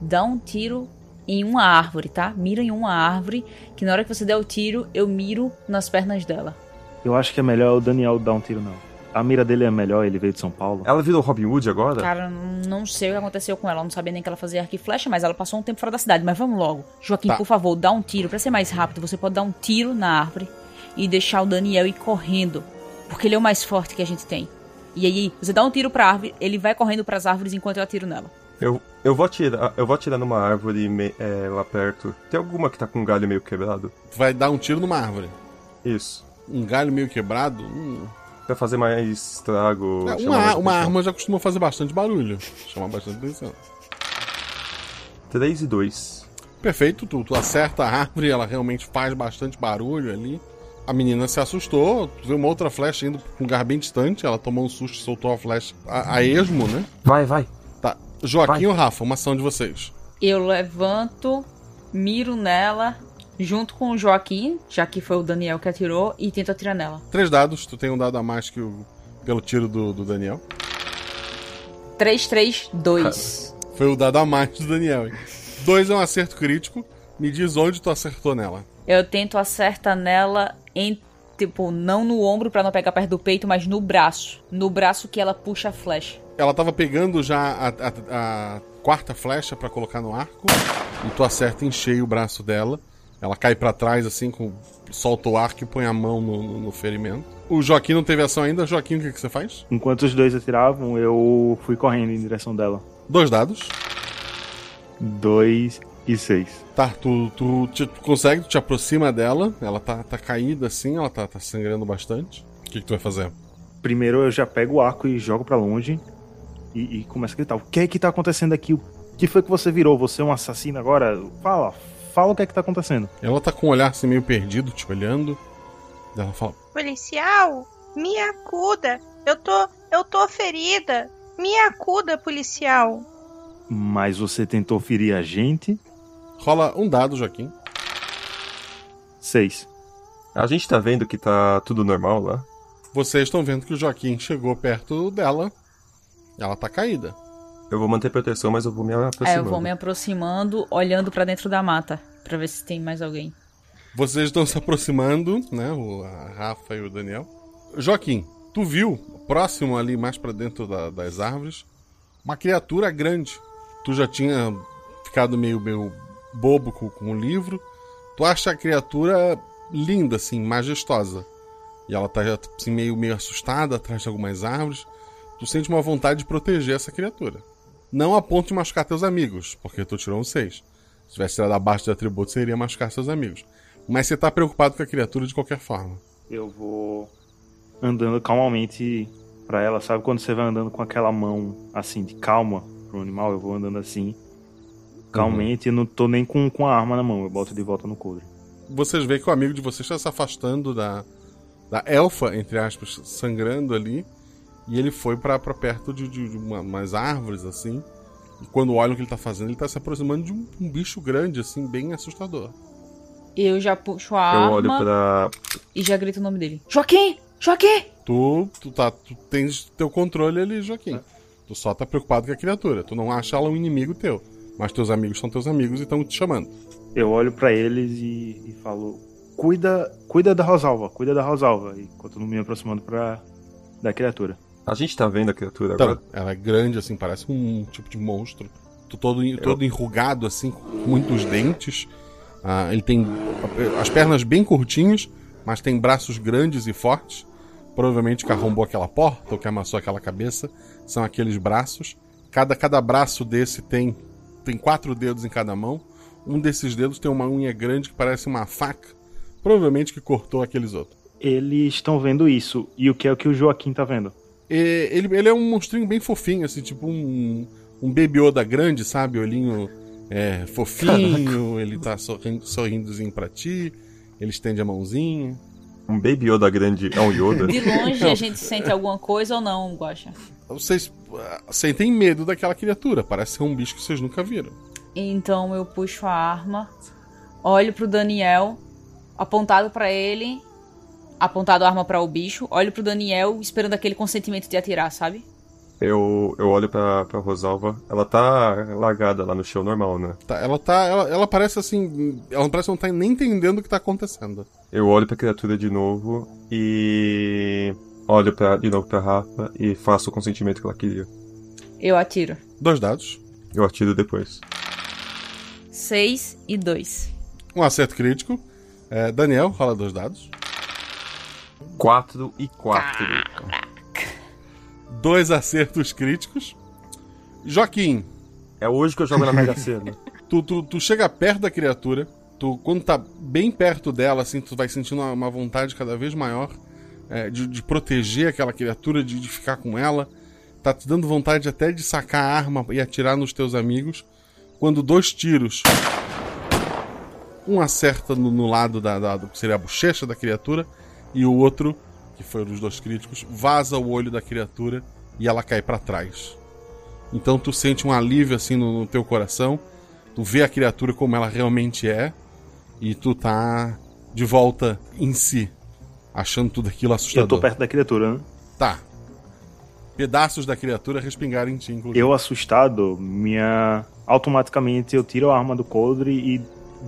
Dá um tiro em uma árvore, tá? Mira em uma árvore, que na hora que você der o tiro, eu miro nas pernas dela. Eu acho que é melhor o Daniel dar um tiro, não. A mira dele é melhor, ele veio de São Paulo. Ela virou Robin Hood agora? Cara, não sei o que aconteceu com ela, eu não sabia nem que ela fazia arco e flecha, mas ela passou um tempo fora da cidade. Mas vamos logo. Joaquim, Tá. por favor, dá um tiro. Pra ser mais rápido, você pode dar um tiro na árvore e deixar o Daniel ir correndo. Porque ele é o mais forte que a gente tem. E aí, você dá um tiro pra árvore, ele vai correndo pras árvores enquanto eu atiro nela. Eu, eu vou atirar, eu vou atirar numa árvore me- é, lá perto. Tem alguma que tá com um galho meio quebrado? Vai dar um tiro numa árvore. Isso. Um galho meio quebrado. hum. Pra fazer mais estrago. É, chamar uma, mais uma arma já costuma fazer bastante barulho. Chama bastante atenção. 3 e 2. Perfeito, tu, tu acerta a árvore, ela realmente faz bastante barulho ali. A menina se assustou, tu vê uma outra flecha indo com um lugar bem distante, ela tomou um susto e soltou a flecha a, a esmo, né? Vai, vai. Tá. Joaquim ou Rafa, uma ação de vocês. Eu levanto, miro nela, junto com o Joaquim, já que foi o Daniel que atirou, e tento atirar nela. Três dados, tu tem um dado a mais que o, pelo tiro do, do Daniel. 3, 3, 2. Foi o dado a mais do Daniel. hein? Dois é um acerto crítico. Me diz onde tu acertou nela. Eu tento acertar nela em, tipo, não no ombro pra não pegar perto do peito, mas no braço. No braço que ela puxa a flecha. Ela tava pegando já a, a- a quarta flecha pra colocar no arco. E tu acerta em cheio o braço dela. Ela cai pra trás assim, com solta o arco e põe a mão no, no- no ferimento. O Joaquim não teve ação ainda. Joaquim, o que, que você faz? Enquanto os dois atiravam, eu fui correndo em direção dela. Dois dados. Dois e seis. Tá, tu, tu, te- tu consegue, tu te aproxima dela. Ela tá, tá caída assim, ela tá, tá sangrando bastante. O que, que tu vai fazer? Primeiro eu já pego o arco e jogo pra longe e, e começo a gritar: O que é que tá acontecendo aqui? O que foi que você virou? Você é um assassino agora? Fala, fala o que é que tá acontecendo. Ela tá com um olhar assim meio perdido, te olhando. Ela fala: Policial, me acuda. Eu tô, eu tô ferida. Me acuda, policial. Mas você tentou ferir a gente? Rola um dado, Joaquim. Seis. A gente tá vendo que tá tudo normal lá. Vocês estão vendo que o Joaquim chegou perto dela. Ela tá caída. Eu vou manter proteção, mas eu vou me aproximando. eu vou me aproximando, olhando pra dentro da mata, pra ver se tem mais alguém. Vocês estão se aproximando, né? O, a Rafa e o Daniel. Joaquim, tu viu, próximo ali, mais pra dentro da- das árvores, uma criatura grande. Tu já tinha ficado meio, meio bobo com, com o livro. Tu acha a criatura linda, assim, majestosa. E ela tá assim, meio, meio assustada atrás de algumas árvores. Tu sente uma vontade de proteger essa criatura. Não a ponto de machucar teus amigos, porque tu tirou um 6. Se tivesse tirado abaixo de atributo, seria machucar seus amigos. Mas você tá preocupado com a criatura de qualquer forma. Eu vou andando calmamente pra ela. Sabe quando você vai andando com aquela mão assim, de calma pro animal? Eu vou andando assim, calmamente, e não tô nem com, com a arma na mão. Eu boto de volta no coldre. Vocês veem que o amigo de vocês está se afastando da, da elfa, entre aspas, sangrando ali. E ele foi pra pra perto de, de, de uma- umas árvores, assim. E quando olham o que ele tá fazendo, ele tá se aproximando de um, um bicho grande, assim, bem assustador. Eu já puxo a Eu arma olho pra. e já grito o nome dele. Joaquim! Joaquim! Tu, tu, tá, tu tens teu controle ali, Joaquim. Tu só tá preocupado com a criatura. Tu não acha ela um inimigo teu. Mas teus amigos são teus amigos e estão te chamando. Eu olho pra eles e, e falo: Cuida, cuida da Rosalva, cuida da Rosalva. E continuo me aproximando pra, da criatura. A gente tá vendo a criatura Então, agora. ela é grande, assim, parece um tipo de monstro. Todo, todo enrugado, assim, com muitos dentes. Ah, ele tem as pernas bem curtinhas, mas tem braços grandes e fortes. Provavelmente que arrombou aquela porta ou que amassou aquela cabeça. São aqueles braços. Cada, cada braço desse tem, tem quatro dedos em cada mão. Um desses dedos tem uma unha grande que parece uma faca. Provavelmente que cortou aqueles outros. Eles estão vendo isso. E o que é o que o Joaquim tá vendo? E ele, ele é um monstrinho bem fofinho, assim, tipo um, um Baby Yoda grande, sabe? Olhinho é, fofinho, ele tá sorrindo, sorrindozinho pra ti, ele estende a mãozinha. Um Baby Yoda grande é um Yoda? De longe a gente sente alguma coisa ou não, Guaxa? Vocês ah, sentem medo daquela criatura, parece ser um bicho que vocês nunca viram. Então eu puxo a arma, olho pro Daniel, apontado pra ele, apontado a arma pra o bicho, olho pro Daniel esperando aquele consentimento de atirar, sabe? Eu, eu olho pra, pra Rosalva. Ela tá largada lá no chão normal, né? Tá, ela tá. Ela, ela parece assim. Ela parece não tá nem entendendo o que tá acontecendo. Eu olho pra criatura de novo e. Olho pra, de novo pra Rafa e faço o consentimento que ela queria. Eu atiro. Dois dados. Eu atiro depois. 6 e 2. Um acerto crítico. É, Daniel, rola dois dados. 4 e 4. Dois acertos críticos. Joaquim. É hoje que eu jogo na Mega Sena. Tu, tu, tu chega perto da criatura, tu, quando tá bem perto dela, assim, tu vai sentindo uma, uma vontade cada vez maior é, de, de proteger aquela criatura, de, de ficar com ela. Tá te dando vontade até de sacar a arma e atirar nos teus amigos. Quando dois tiros. Um acerta no, no lado da, da, do que seria a bochecha da criatura, e o outro, que foi um dos dois críticos, vaza o olho da criatura e ela cai para trás. Então tu sente um alívio assim no, no teu coração. Tu vê a criatura como ela realmente é. E tu tá de volta em si. Achando tudo aquilo assustador. Eu tô perto da criatura, né? Tá. Pedaços da criatura respingaram em ti, inclusive. Eu assustado, minha. Automaticamente eu tiro a arma do coldre e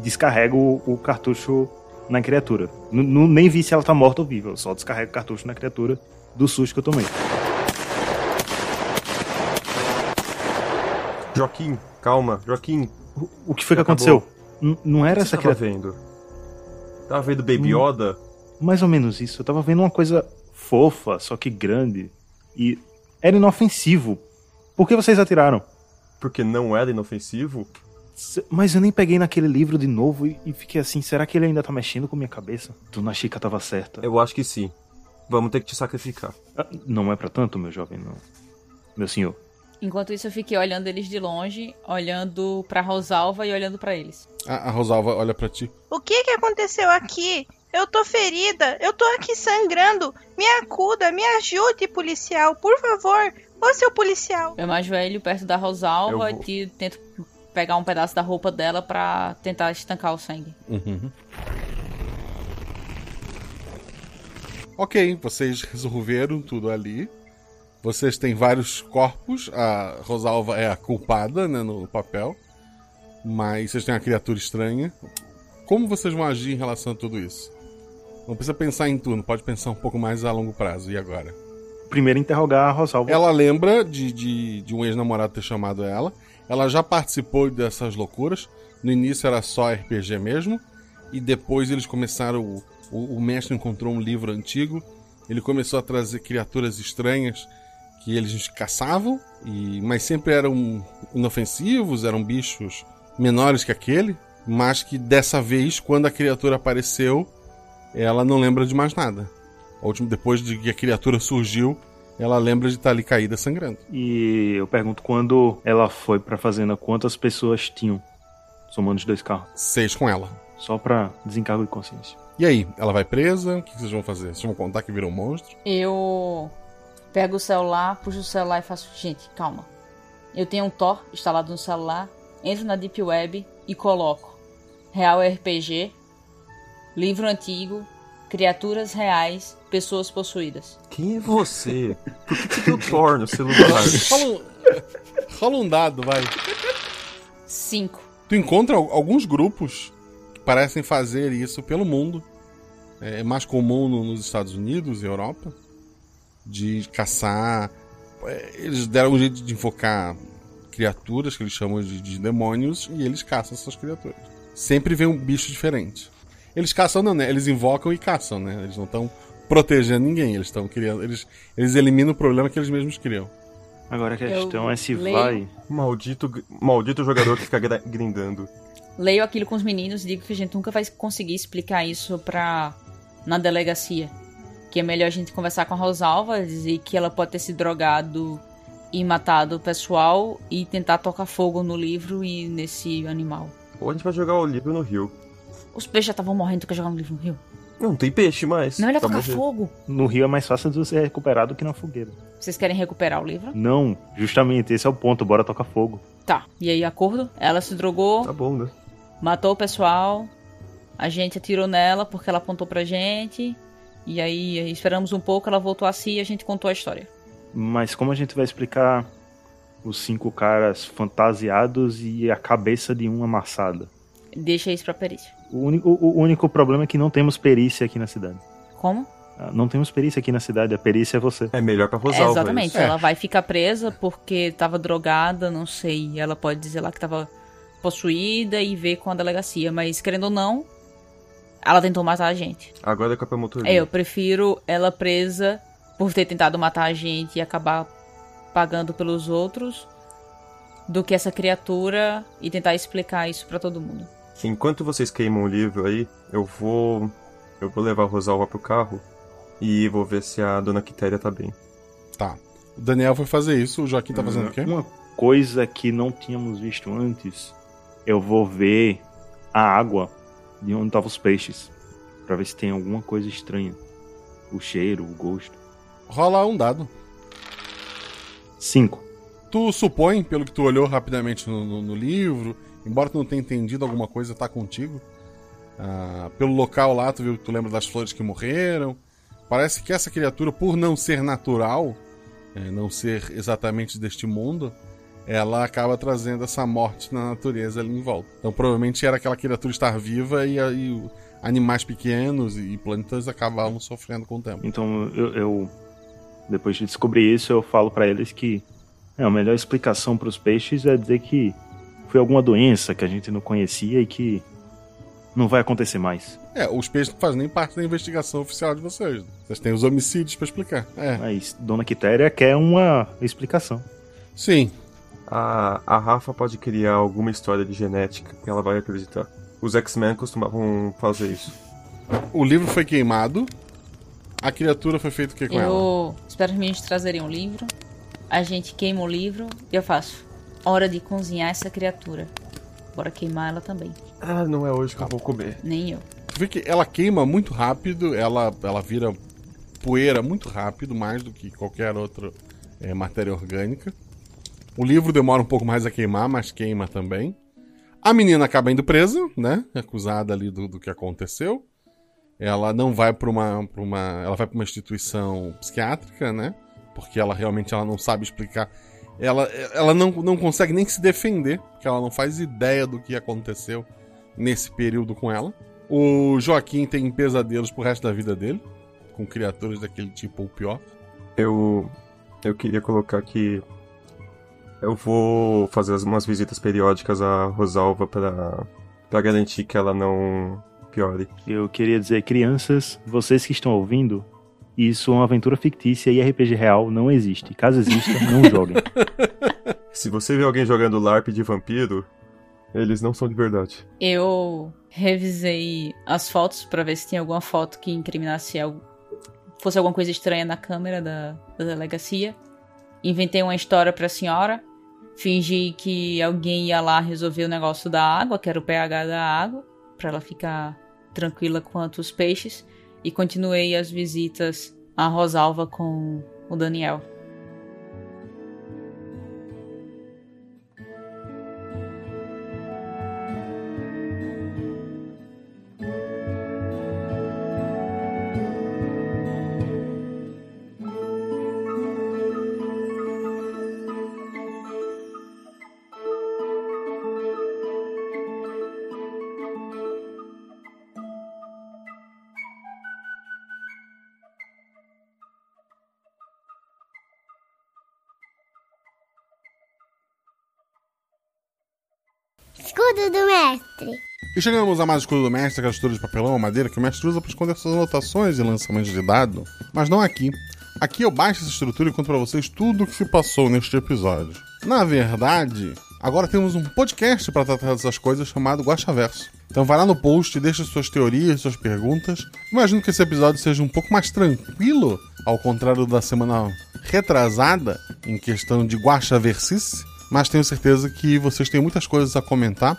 descarrego o cartucho na criatura. N -n nem vi se ela tá morta ou viva, eu só descarrego o cartucho na criatura do susto que eu tomei. Joaquim, calma, Joaquim. O, o que foi que aconteceu? N não era essa que você criatura. tava vendo? Tava vendo Baby Hum. Yoda? Mais ou menos isso. Eu tava vendo uma coisa fofa, só que grande. E era inofensivo. Por que vocês atiraram? Porque não era inofensivo? Mas eu nem peguei naquele livro de novo e, e fiquei assim, será que ele ainda tá mexendo com minha cabeça? Dona Chica tava certa. Eu acho que sim. Vamos ter que te sacrificar. Ah, Não é pra tanto, meu jovem, não. Meu senhor. Enquanto isso, eu fiquei olhando eles de longe, olhando pra Rosalva e olhando pra eles. A, a Rosalva olha pra ti. O que que aconteceu aqui? Eu tô ferida, eu tô aqui sangrando. Me acuda, me ajude, policial, por favor. Ô, seu policial. Eu me ajoelho perto da Rosalva e tento pegar um pedaço da roupa dela pra tentar estancar o sangue. Uhum. Ok, vocês resolveram tudo ali. Vocês têm vários corpos. A Rosalva é a culpada né, no papel. Mas vocês têm uma criatura estranha. Como vocês vão agir em relação a tudo isso? Não precisa pensar em turno, pode pensar um pouco mais a longo prazo. E agora? Primeiro interrogar a Rosalva. Ela lembra de, de, de um ex-namorado ter chamado ela. Ela já participou dessas loucuras. No início era só RPG mesmo. E depois eles começaram. O, o, o mestre encontrou um livro antigo. Ele começou a trazer criaturas estranhas que eles caçavam. E, mas sempre eram inofensivos, eram bichos menores que aquele. Mas que dessa vez, quando a criatura apareceu, ela não lembra de mais nada. Depois de que a criatura surgiu, ela lembra de estar ali caída sangrando. E eu pergunto quando ela foi pra fazenda, quantas pessoas tinham, somando os dois carros? Seis com ela. Só pra desencargo de consciência. E aí, ela vai presa? O que vocês vão fazer? Vocês vão contar que virou um monstro? Eu pego o celular, puxo o celular e faço. Gente, calma. Eu tenho um Tor instalado no celular, entro na Deep Web e coloco Real RPG, livro antigo, criaturas reais, pessoas possuídas. Quem é você? Por que você deu Thor no celular? rola, um, rola um dado, vai. Cinco. Tu encontra al- alguns grupos que parecem fazer isso pelo mundo. É mais comum no- nos Estados Unidos e Europa. De caçar. é, Eles deram um jeito de invocar criaturas que eles chamam de, de demônios e eles caçam essas criaturas. Sempre vem um bicho diferente. Eles caçam, não, né? Eles invocam e caçam, né? Eles não estão protegendo ninguém. Eles estão criando. Eles, eles eliminam o problema que eles mesmos criam. Agora a questão Eu é se leio. vai. Maldito, maldito jogador que fica grindando. Leio aquilo com os meninos e digo que a gente nunca vai conseguir explicar isso pra. na delegacia. Que é melhor a gente conversar com a Rosalva, dizer que ela pode ter se drogado e matado o pessoal e tentar tocar fogo no livro e nesse animal. Ou a gente vai jogar o livro no rio. Os peixes já estavam morrendo do que jogar no livro no rio. Não tem peixe mais. Não, ele tocar morrer. fogo. No rio é mais fácil de você recuperar do que na fogueira. Vocês querem recuperar o livro? Não, justamente, esse é o ponto, bora tocar fogo. Tá. E aí, acordo? Ela se drogou, Tá bom, né? matou o pessoal. A gente atirou nela porque ela apontou pra gente. E aí, esperamos um pouco, ela voltou a si e a gente contou a história. Mas como a gente vai explicar os cinco caras fantasiados e a cabeça de um amassada? Deixa isso pra perícia. O único, o único problema é que não temos perícia aqui na cidade. Como? Ah, Não temos perícia aqui na cidade, a perícia é você. É melhor pra É, exatamente. Ela vai ficar presa porque tava drogada, não sei. Ela pode dizer lá que tava possuída e ver com a delegacia. Mas, querendo ou não, ela tentou matar a gente. Agora é com a promotoria. É, eu prefiro ela presa por ter tentado matar a gente e acabar pagando pelos outros do que essa criatura e tentar explicar isso pra todo mundo. Enquanto vocês queimam o livro aí, eu vou. Eu vou levar a Rosalva pro carro e vou ver se a dona Quitéria tá bem. Tá. O Daniel foi fazer isso, o Joaquim tá fazendo o quê? Uma coisa que não tínhamos visto antes, eu vou ver a água de onde estavam os peixes, Pra ver se tem alguma coisa estranha. O cheiro, o gosto. Rola um dado. Cinco. Tu Tu supõe, pelo que tu olhou rapidamente no, no, no livro, embora tu não tenha entendido alguma coisa, tá contigo. Ah, pelo local lá, tu viu, tu lembra das flores que morreram. Parece que essa criatura, por não ser natural, é, não ser exatamente deste mundo, ela acaba trazendo essa morte na natureza ali em volta. Então provavelmente era aquela criatura estar viva e, animais pequenos e plantas acabavam sofrendo com o tempo. Então eu, eu depois de descobrir isso, eu falo para eles que é, a melhor explicação para os peixes é dizer que foi alguma doença que a gente não conhecia e que não vai acontecer mais. É, os peixes não fazem nem parte da investigação oficial de vocês. Vocês têm os homicídios para explicar. É. Mas Dona Quitéria quer uma explicação. Sim. A, a Rafa pode criar alguma história de genética que ela vai acreditar. Os X-Men costumavam fazer isso. O livro foi queimado. A criatura foi feita o que com eu ela? Eu espero que me trazerem um livro. A gente queima o livro e eu faço. Hora de cozinhar essa criatura. Bora queimar ela também. Ah, não é hoje que eu vou comer. Nem eu. Tu vê que ela queima muito rápido, ela, ela vira poeira muito rápido, mais do que qualquer outra é, matéria orgânica. O livro demora um pouco mais a queimar, mas queima também. A menina acaba indo presa, né? Acusada ali do, do que aconteceu. Ela não vai para uma, pra uma. Ela vai para uma instituição psiquiátrica, né? Porque ela realmente ela não sabe explicar. Ela, ela não, não consegue nem se defender, porque ela não faz ideia do que aconteceu nesse período com ela. O Joaquim tem pesadelos pro resto da vida dele, com criaturas daquele tipo ou pior. Eu. Eu queria colocar que. Eu vou fazer umas visitas periódicas à Rosalva para para garantir que ela não piore. Eu queria dizer, crianças, vocês que estão ouvindo, isso é uma aventura fictícia e RPG real não existe. Caso exista, não joguem. Se você vê alguém jogando LARP de vampiro, eles não são de verdade. Eu revisei as fotos para ver se tinha alguma foto que incriminasse algo, fosse alguma coisa estranha na câmera da, da delegacia. Inventei uma história pra senhora. Fingi que alguém ia lá resolver o negócio da água, que era o pH da água, para ela ficar tranquila quanto os peixes. E continuei as visitas à Rosalva com o Daniel. E chegamos a mais escudo do mestre, aquela estrutura de papelão ou madeira que o mestre usa para esconder suas anotações e lançamentos de dado. Mas não aqui. Aqui eu baixo essa estrutura e conto para vocês tudo o que se passou neste episódio. Na verdade, agora temos um podcast para tratar dessas coisas chamado Guaxaverso. Então vai lá no post, deixa suas teorias, suas perguntas. Imagino que esse episódio seja um pouco mais tranquilo, ao contrário da semana retrasada, em questão de Guaxaversice mas tenho certeza que vocês têm muitas coisas a comentar.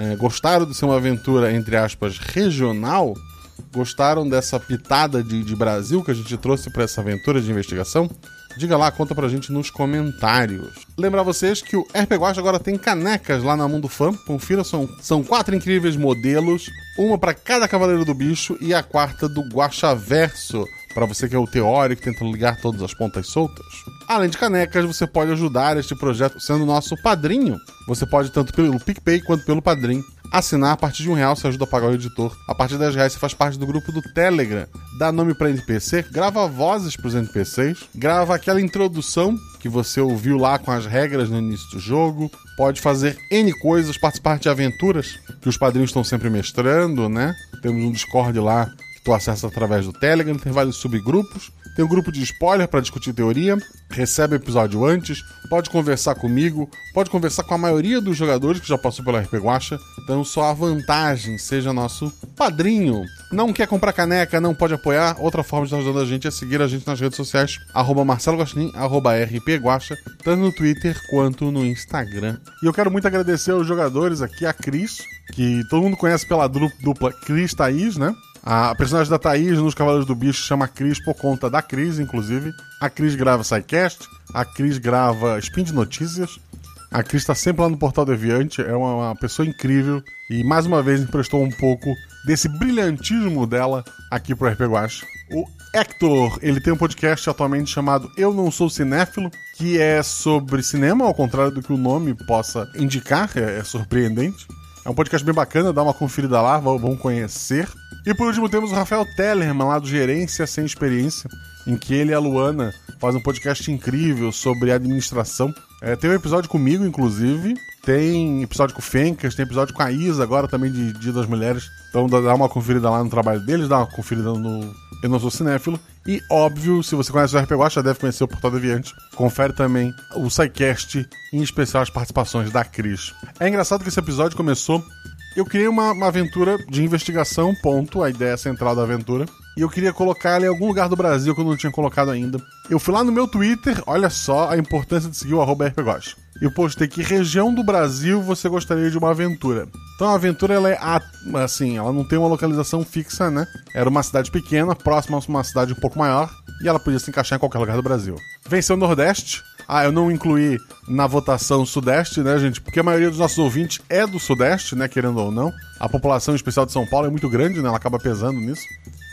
É, gostaram de ser uma aventura, entre aspas, regional? Gostaram dessa pitada de, de Brasil que a gente trouxe para essa aventura de investigação? Diga lá, conta pra gente nos comentários. Lembrar vocês que o RP Guacha agora tem canecas lá na Mundo Fã. Confira, são, são quatro incríveis modelos, uma para cada Cavaleiro do Bicho e a quarta do Guacha Verso para você que é o teórico tentando ligar todas as pontas soltas. Além de canecas, você pode ajudar este projeto sendo nosso padrinho. Você pode tanto pelo PicPay quanto pelo Padrim. Assinar a partir de um real você ajuda a pagar o editor. A partir de 10 reais você faz parte do grupo do Telegram. Dá nome para NPC, grava vozes para os NPCs, grava aquela introdução que você ouviu lá com as regras no início do jogo. Pode fazer N coisas, participar de aventuras que os padrinhos estão sempre mestrando, né? Temos um Discord lá tu acessa através do Telegram, tem vários subgrupos. Tem um grupo de spoiler para discutir teoria, recebe episódio antes, pode conversar comigo, pode conversar com a maioria dos jogadores que já passou pela RP Guacha. Então só a vantagem, seja nosso padrinho. Não quer comprar caneca, não pode apoiar? Outra forma de estar ajudando a gente é seguir a gente nas redes sociais, arroba Marcelo Guaxinim, arroba RP Guacha, tanto no Twitter quanto no Instagram. E eu quero muito agradecer aos jogadores aqui, a Cris, que todo mundo conhece pela dupla Cris Thaís, né? A personagem da Thaís nos Cavaleiros do Bicho chama Cris por conta da Cris, inclusive. A Cris grava SciCast, a Cris grava Spin de Notícias. A Cris está sempre lá no Portal Deviante, é uma, uma pessoa incrível e mais uma vez emprestou um pouco desse brilhantismo dela aqui pro RP Guacha. O Hector, ele tem um podcast atualmente chamado Eu Não Sou Cinéfilo, que é sobre cinema, ao contrário do que o nome possa indicar, é, é surpreendente. É um podcast bem bacana, dá uma conferida lá, vão conhecer. E por último temos o Rafael Tellerman, lá do Gerência Sem Experiência, em que ele e a Luana fazem um podcast incrível sobre administração. É, tem um episódio comigo, inclusive. Tem episódio com o Fencas, tem episódio com a Isa, agora também de Dia das Mulheres. Então dá uma conferida lá no trabalho deles, dá uma conferida no Eu Não Sou Cinéfilo. E, óbvio, se você conhece o RP Watch, já deve conhecer o Portal Deviante. Confere também o SciCast, em especial as participações da Cris. É engraçado que esse episódio começou eu criei uma, uma, aventura de investigação, ponto, a ideia central da aventura. E eu queria colocar ela em algum lugar do Brasil que eu não tinha colocado ainda. Eu fui lá no meu Twitter, olha só a importância de seguir o arroba RPGost. Eu postei que região do Brasil você gostaria de uma aventura. Então a aventura ela é assim, ela não tem uma localização fixa, né? Era uma cidade pequena, próxima a uma cidade um pouco maior, e ela podia se encaixar em qualquer lugar do Brasil. Venceu o Nordeste, ah, eu não incluí na votação Sudeste, né, gente? Porque a maioria dos nossos ouvintes é do Sudeste, né, querendo ou não. A população especial de São Paulo é muito grande, né? Ela acaba pesando nisso.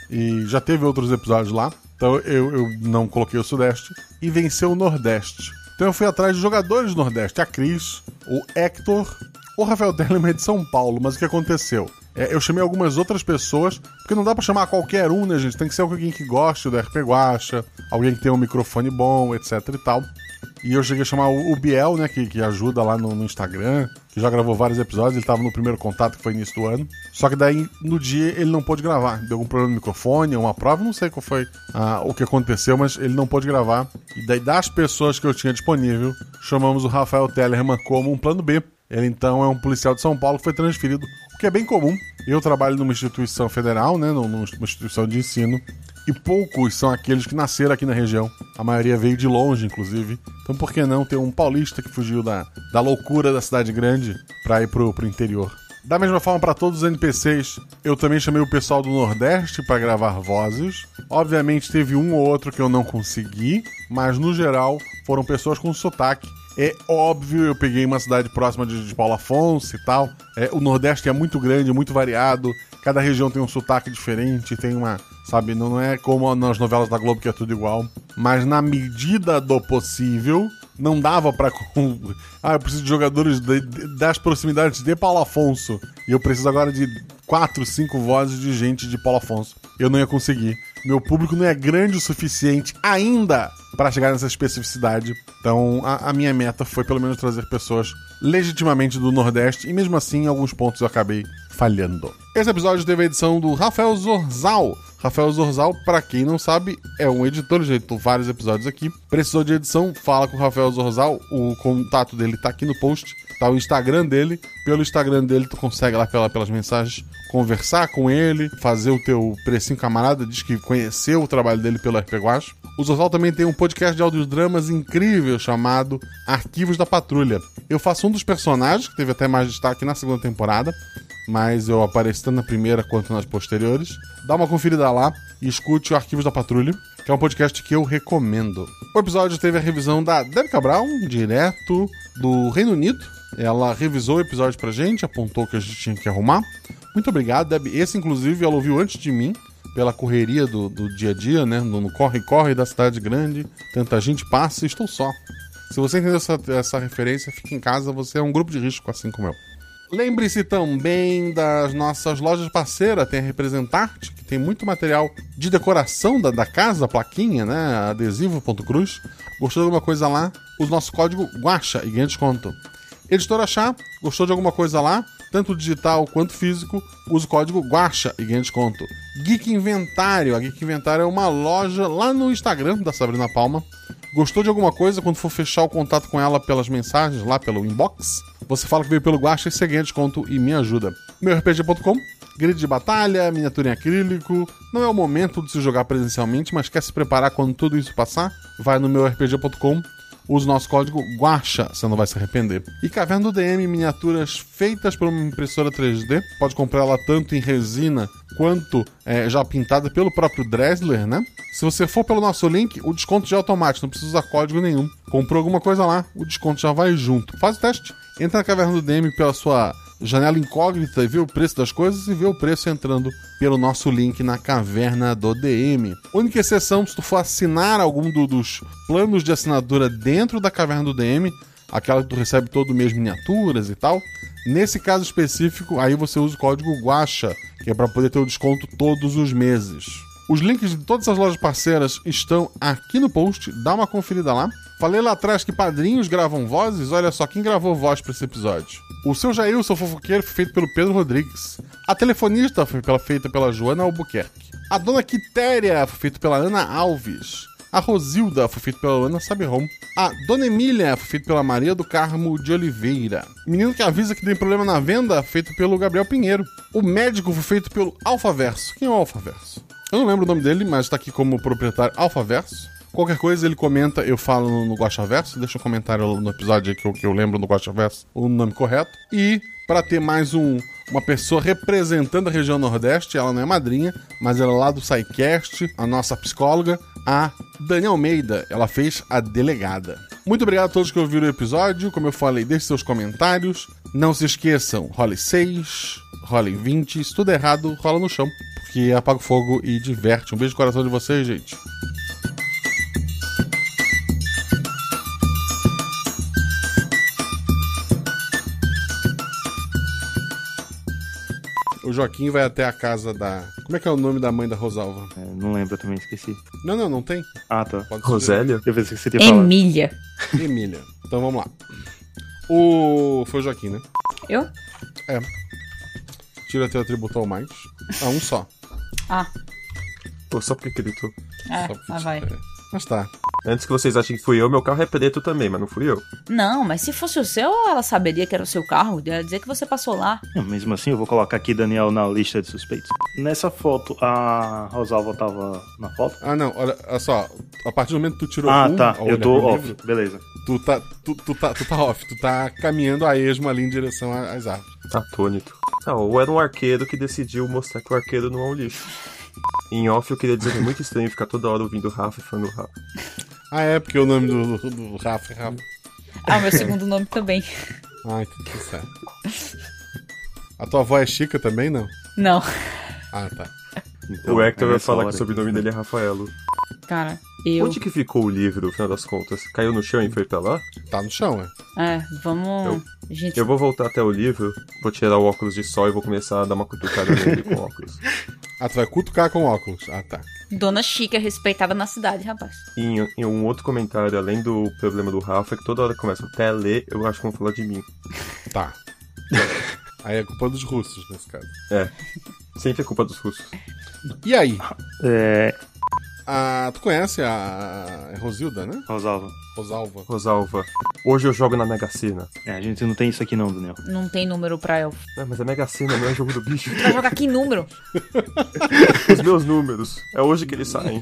E já teve outros episódios lá. Então eu, eu não coloquei o Sudeste. E venceu o Nordeste. Então eu fui atrás de jogadores do Nordeste. A Cris, o Hector, o Rafael Telemann é de São Paulo. Mas o que aconteceu? É, eu chamei algumas outras pessoas, porque não dá para chamar qualquer um, né, gente? Tem que ser alguém que goste do RP Guacha, alguém que tenha um microfone bom, etc e tal. E eu cheguei a chamar o, Biel, né, que, que ajuda lá no, no, Instagram, que já gravou vários episódios, ele tava no primeiro contato, que foi início do ano. Só que daí, no dia, ele não pôde gravar. Deu algum problema no microfone, uma prova, não sei qual foi ah, o que aconteceu, mas ele não pôde gravar. E daí, das pessoas que eu tinha disponível, chamamos o Rafael Tellerman como um plano B. Ele então é um policial de São Paulo que foi transferido, o que é bem comum. Eu trabalho numa instituição federal, né, numa instituição de ensino, e poucos são aqueles que nasceram aqui na região. A maioria veio de longe, inclusive. Então por que não ter um paulista que fugiu da, da loucura da cidade grande para ir pro, pro interior? Da mesma forma, para todos os NPCs, eu também chamei o pessoal do Nordeste para gravar vozes. Obviamente, teve um ou outro que eu não consegui, mas no geral foram pessoas com sotaque. É óbvio, eu peguei uma cidade próxima de, de Paulo Afonso e tal. É, o Nordeste é muito grande, muito variado. Cada região tem um sotaque diferente, tem uma, sabe? Não é como nas novelas da Globo que é tudo igual. Mas na medida do possível, não dava para Ah, eu preciso de jogadores de, de, das proximidades de Paulo Afonso. E eu preciso agora de quatro, cinco vozes de gente de Paulo Afonso. Eu não ia conseguir. Meu público não é grande o suficiente ainda para chegar nessa especificidade. Então, a, a, minha meta foi pelo menos trazer pessoas legitimamente do Nordeste. E mesmo assim, em alguns pontos eu acabei falhando. Esse episódio teve a edição do Rafael Zorzal. Rafael Zorzal, para quem não sabe, é um editor, já editou vários episódios aqui. Precisou de edição, fala com o Rafael Zorzal, o contato dele tá aqui no post, tá o Instagram dele. Pelo Instagram dele tu consegue lá pela, pelas mensagens conversar com ele, fazer o teu precinho camarada, diz que conheceu o trabalho dele pelo RP Guacho. O Zorzal também tem um podcast de audiodramas incrível chamado Arquivos da Patrulha. Eu faço um dos personagens, que teve até mais destaque na segunda temporada mas eu apareci tanto na primeira quanto nas posteriores. Dá uma conferida lá e escute o Arquivos da Patrulha, que é um podcast que eu recomendo. O episódio teve a revisão da Debbie Cabral, direto do Reino Unido. Ela revisou o episódio pra gente, apontou que a gente tinha que arrumar. Muito obrigado, Deb. Esse, inclusive, ela ouviu antes de mim, pela correria do, do dia a dia, né? No corre-corre da cidade grande. Tanta gente passa e estou só. Se você entendeu essa, essa referência, fique em casa, você é um grupo de risco, assim como eu. Lembre-se também das nossas lojas parceiras, tem a Representarte, que tem muito material de decoração da, da casa, plaquinha, né? Adesivo.cruz. Gostou de alguma coisa lá? Use nosso código Guacha e ganha desconto. Editora Chá, gostou de alguma coisa lá? Tanto digital quanto físico, use o código Guacha e ganha desconto. Geek Inventário, a Geek Inventário é uma loja lá no Instagram da Sabrina Palma. Gostou de alguma coisa? Quando for fechar o contato com ela pelas mensagens, lá pelo inbox, você fala que veio pelo Guacha e você ganha desconto e me ajuda. MeuRPG.com Grid de batalha, miniatura em acrílico. Não é o momento de se jogar presencialmente, mas quer se preparar quando tudo isso passar? Vai no meu RPG.com. use o nosso código GUACHA, você não vai se arrepender. E Caverna do DM, miniaturas feitas por uma impressora 3D. Pode comprar ela tanto em resina quanto é, já pintada pelo próprio Dresler, né? Se você for pelo nosso link, o desconto já é automático, não precisa usar código nenhum. Comprou alguma coisa lá, o desconto já vai junto. Faz o teste. Entra na Caverna do DM pela sua janela incógnita e vê o preço das coisas e vê o preço entrando pelo nosso link na caverna do DM. Única exceção, se tu for assinar algum do, dos planos de assinatura dentro da caverna do DM, aquela que tu recebe todo mês miniaturas e tal, nesse caso específico, aí você usa o código GUACHA, que é para poder ter o desconto todos os meses. Os links de todas as lojas parceiras estão aqui no post, dá uma conferida lá. Falei lá atrás que padrinhos gravam vozes, olha só quem gravou voz para esse episódio. O seu Jailson Fofoqueiro foi feito pelo Pedro Rodrigues. A telefonista foi pela, feita pela Joana Albuquerque. A dona Quitéria foi feita pela Ana Alves. A Rosilda foi feita pela Ana Sabirom. A Dona Emília foi feita pela Maria do Carmo de Oliveira. Menino que avisa que tem problema na venda, feito pelo Gabriel Pinheiro. O médico foi feito pelo Alfaverso. Quem é o Alfaverso? Eu não lembro o nome dele, mas tá aqui como proprietário Alfaverso. Qualquer coisa ele comenta, eu falo no, no Guaxaverso. Deixa um comentário no episódio que eu, que eu lembro no Guaxaverso o nome correto. E para ter mais um, uma pessoa representando a região Nordeste, ela não é madrinha, mas ela é lá do SciCast, a nossa psicóloga, a Dani Almeida. Ela fez a delegada. Muito obrigado a todos que ouviram o episódio. Como eu falei, deixe seus comentários. Não se esqueçam, role 6, role 20. Se tudo errado, rola no chão. Porque apaga o fogo e diverte. Um beijo no coração de vocês, gente. Joaquim vai até a casa da. Como é que é o nome da mãe da Rosalva? É, não lembro também, esqueci. Não, não, não tem. Ah, tá. Rosélia? Eu pensei que você tinha falado. Emília. Emília. Então vamos lá. O. Foi o Joaquim, né? Eu? É. Tira teu atributo ao mais. Ah, um só. Ah, Pô, só porque gritou. é, Só porque- lá vai. Mas tá. Antes que vocês achem que fui eu, meu carro é preto também, mas não fui eu. Não, mas se fosse o seu, ela saberia que era o seu carro. Ia dizer que você passou lá. Não, Mesmo assim, eu vou colocar aqui Daniel na lista de suspeitos. Nessa foto, a Rosalva tava na foto? Ah, não, olha, olha só. A partir do momento que tu tirou Ah, um, tá. Eu tô pro off. livro, Beleza. Tu tá, tu, tu tá, tu tá off, tu tá caminhando a esmo ali em direção às árvores. Atônito. Ah, ou era um arqueiro que decidiu mostrar que o arqueiro não é um lixo. Em off eu queria dizer que é muito estranho ficar toda hora ouvindo o Rafa e falando Rafa. Ah, é, porque o nome do, do, do Rafa é Rafa. Ah, meu segundo nome também. Ah, entendi, certo. A tua avó é Chica também, não? Não. Ah, tá. o Hector é vai falar hora que o sobrenome dele é Rafaelo. Cara, eu. Onde que ficou o livro, no final das contas? Caiu no chão e foi pra lá? Tá no chão, é. É, vamos. Gente, Eu vou voltar até o livro, vou tirar o óculos de sol e vou começar a dar uma cutucada nele com óculos. Ah, tu vai cutucar com óculos. Ah, tá. Dona Chica é respeitada na cidade, rapaz. E em, em um outro comentário, além do problema do Rafa, é que toda hora que começa até ler, eu acho que vão falar de mim. Tá. Aí é culpa dos russos, nesse caso. É. Sempre é culpa dos russos. E aí? É. Ah, tu conhece a Rosilda, né? Rosalva. Rosalva. Rosalva. Hoje eu jogo na Mega Sena. É, a gente não tem isso aqui não, Daniel. Não tem número pra elfo. É, mas é Mega Sena, não é jogo do bicho. Vai jogar que número? Os meus números. É hoje que eles saem.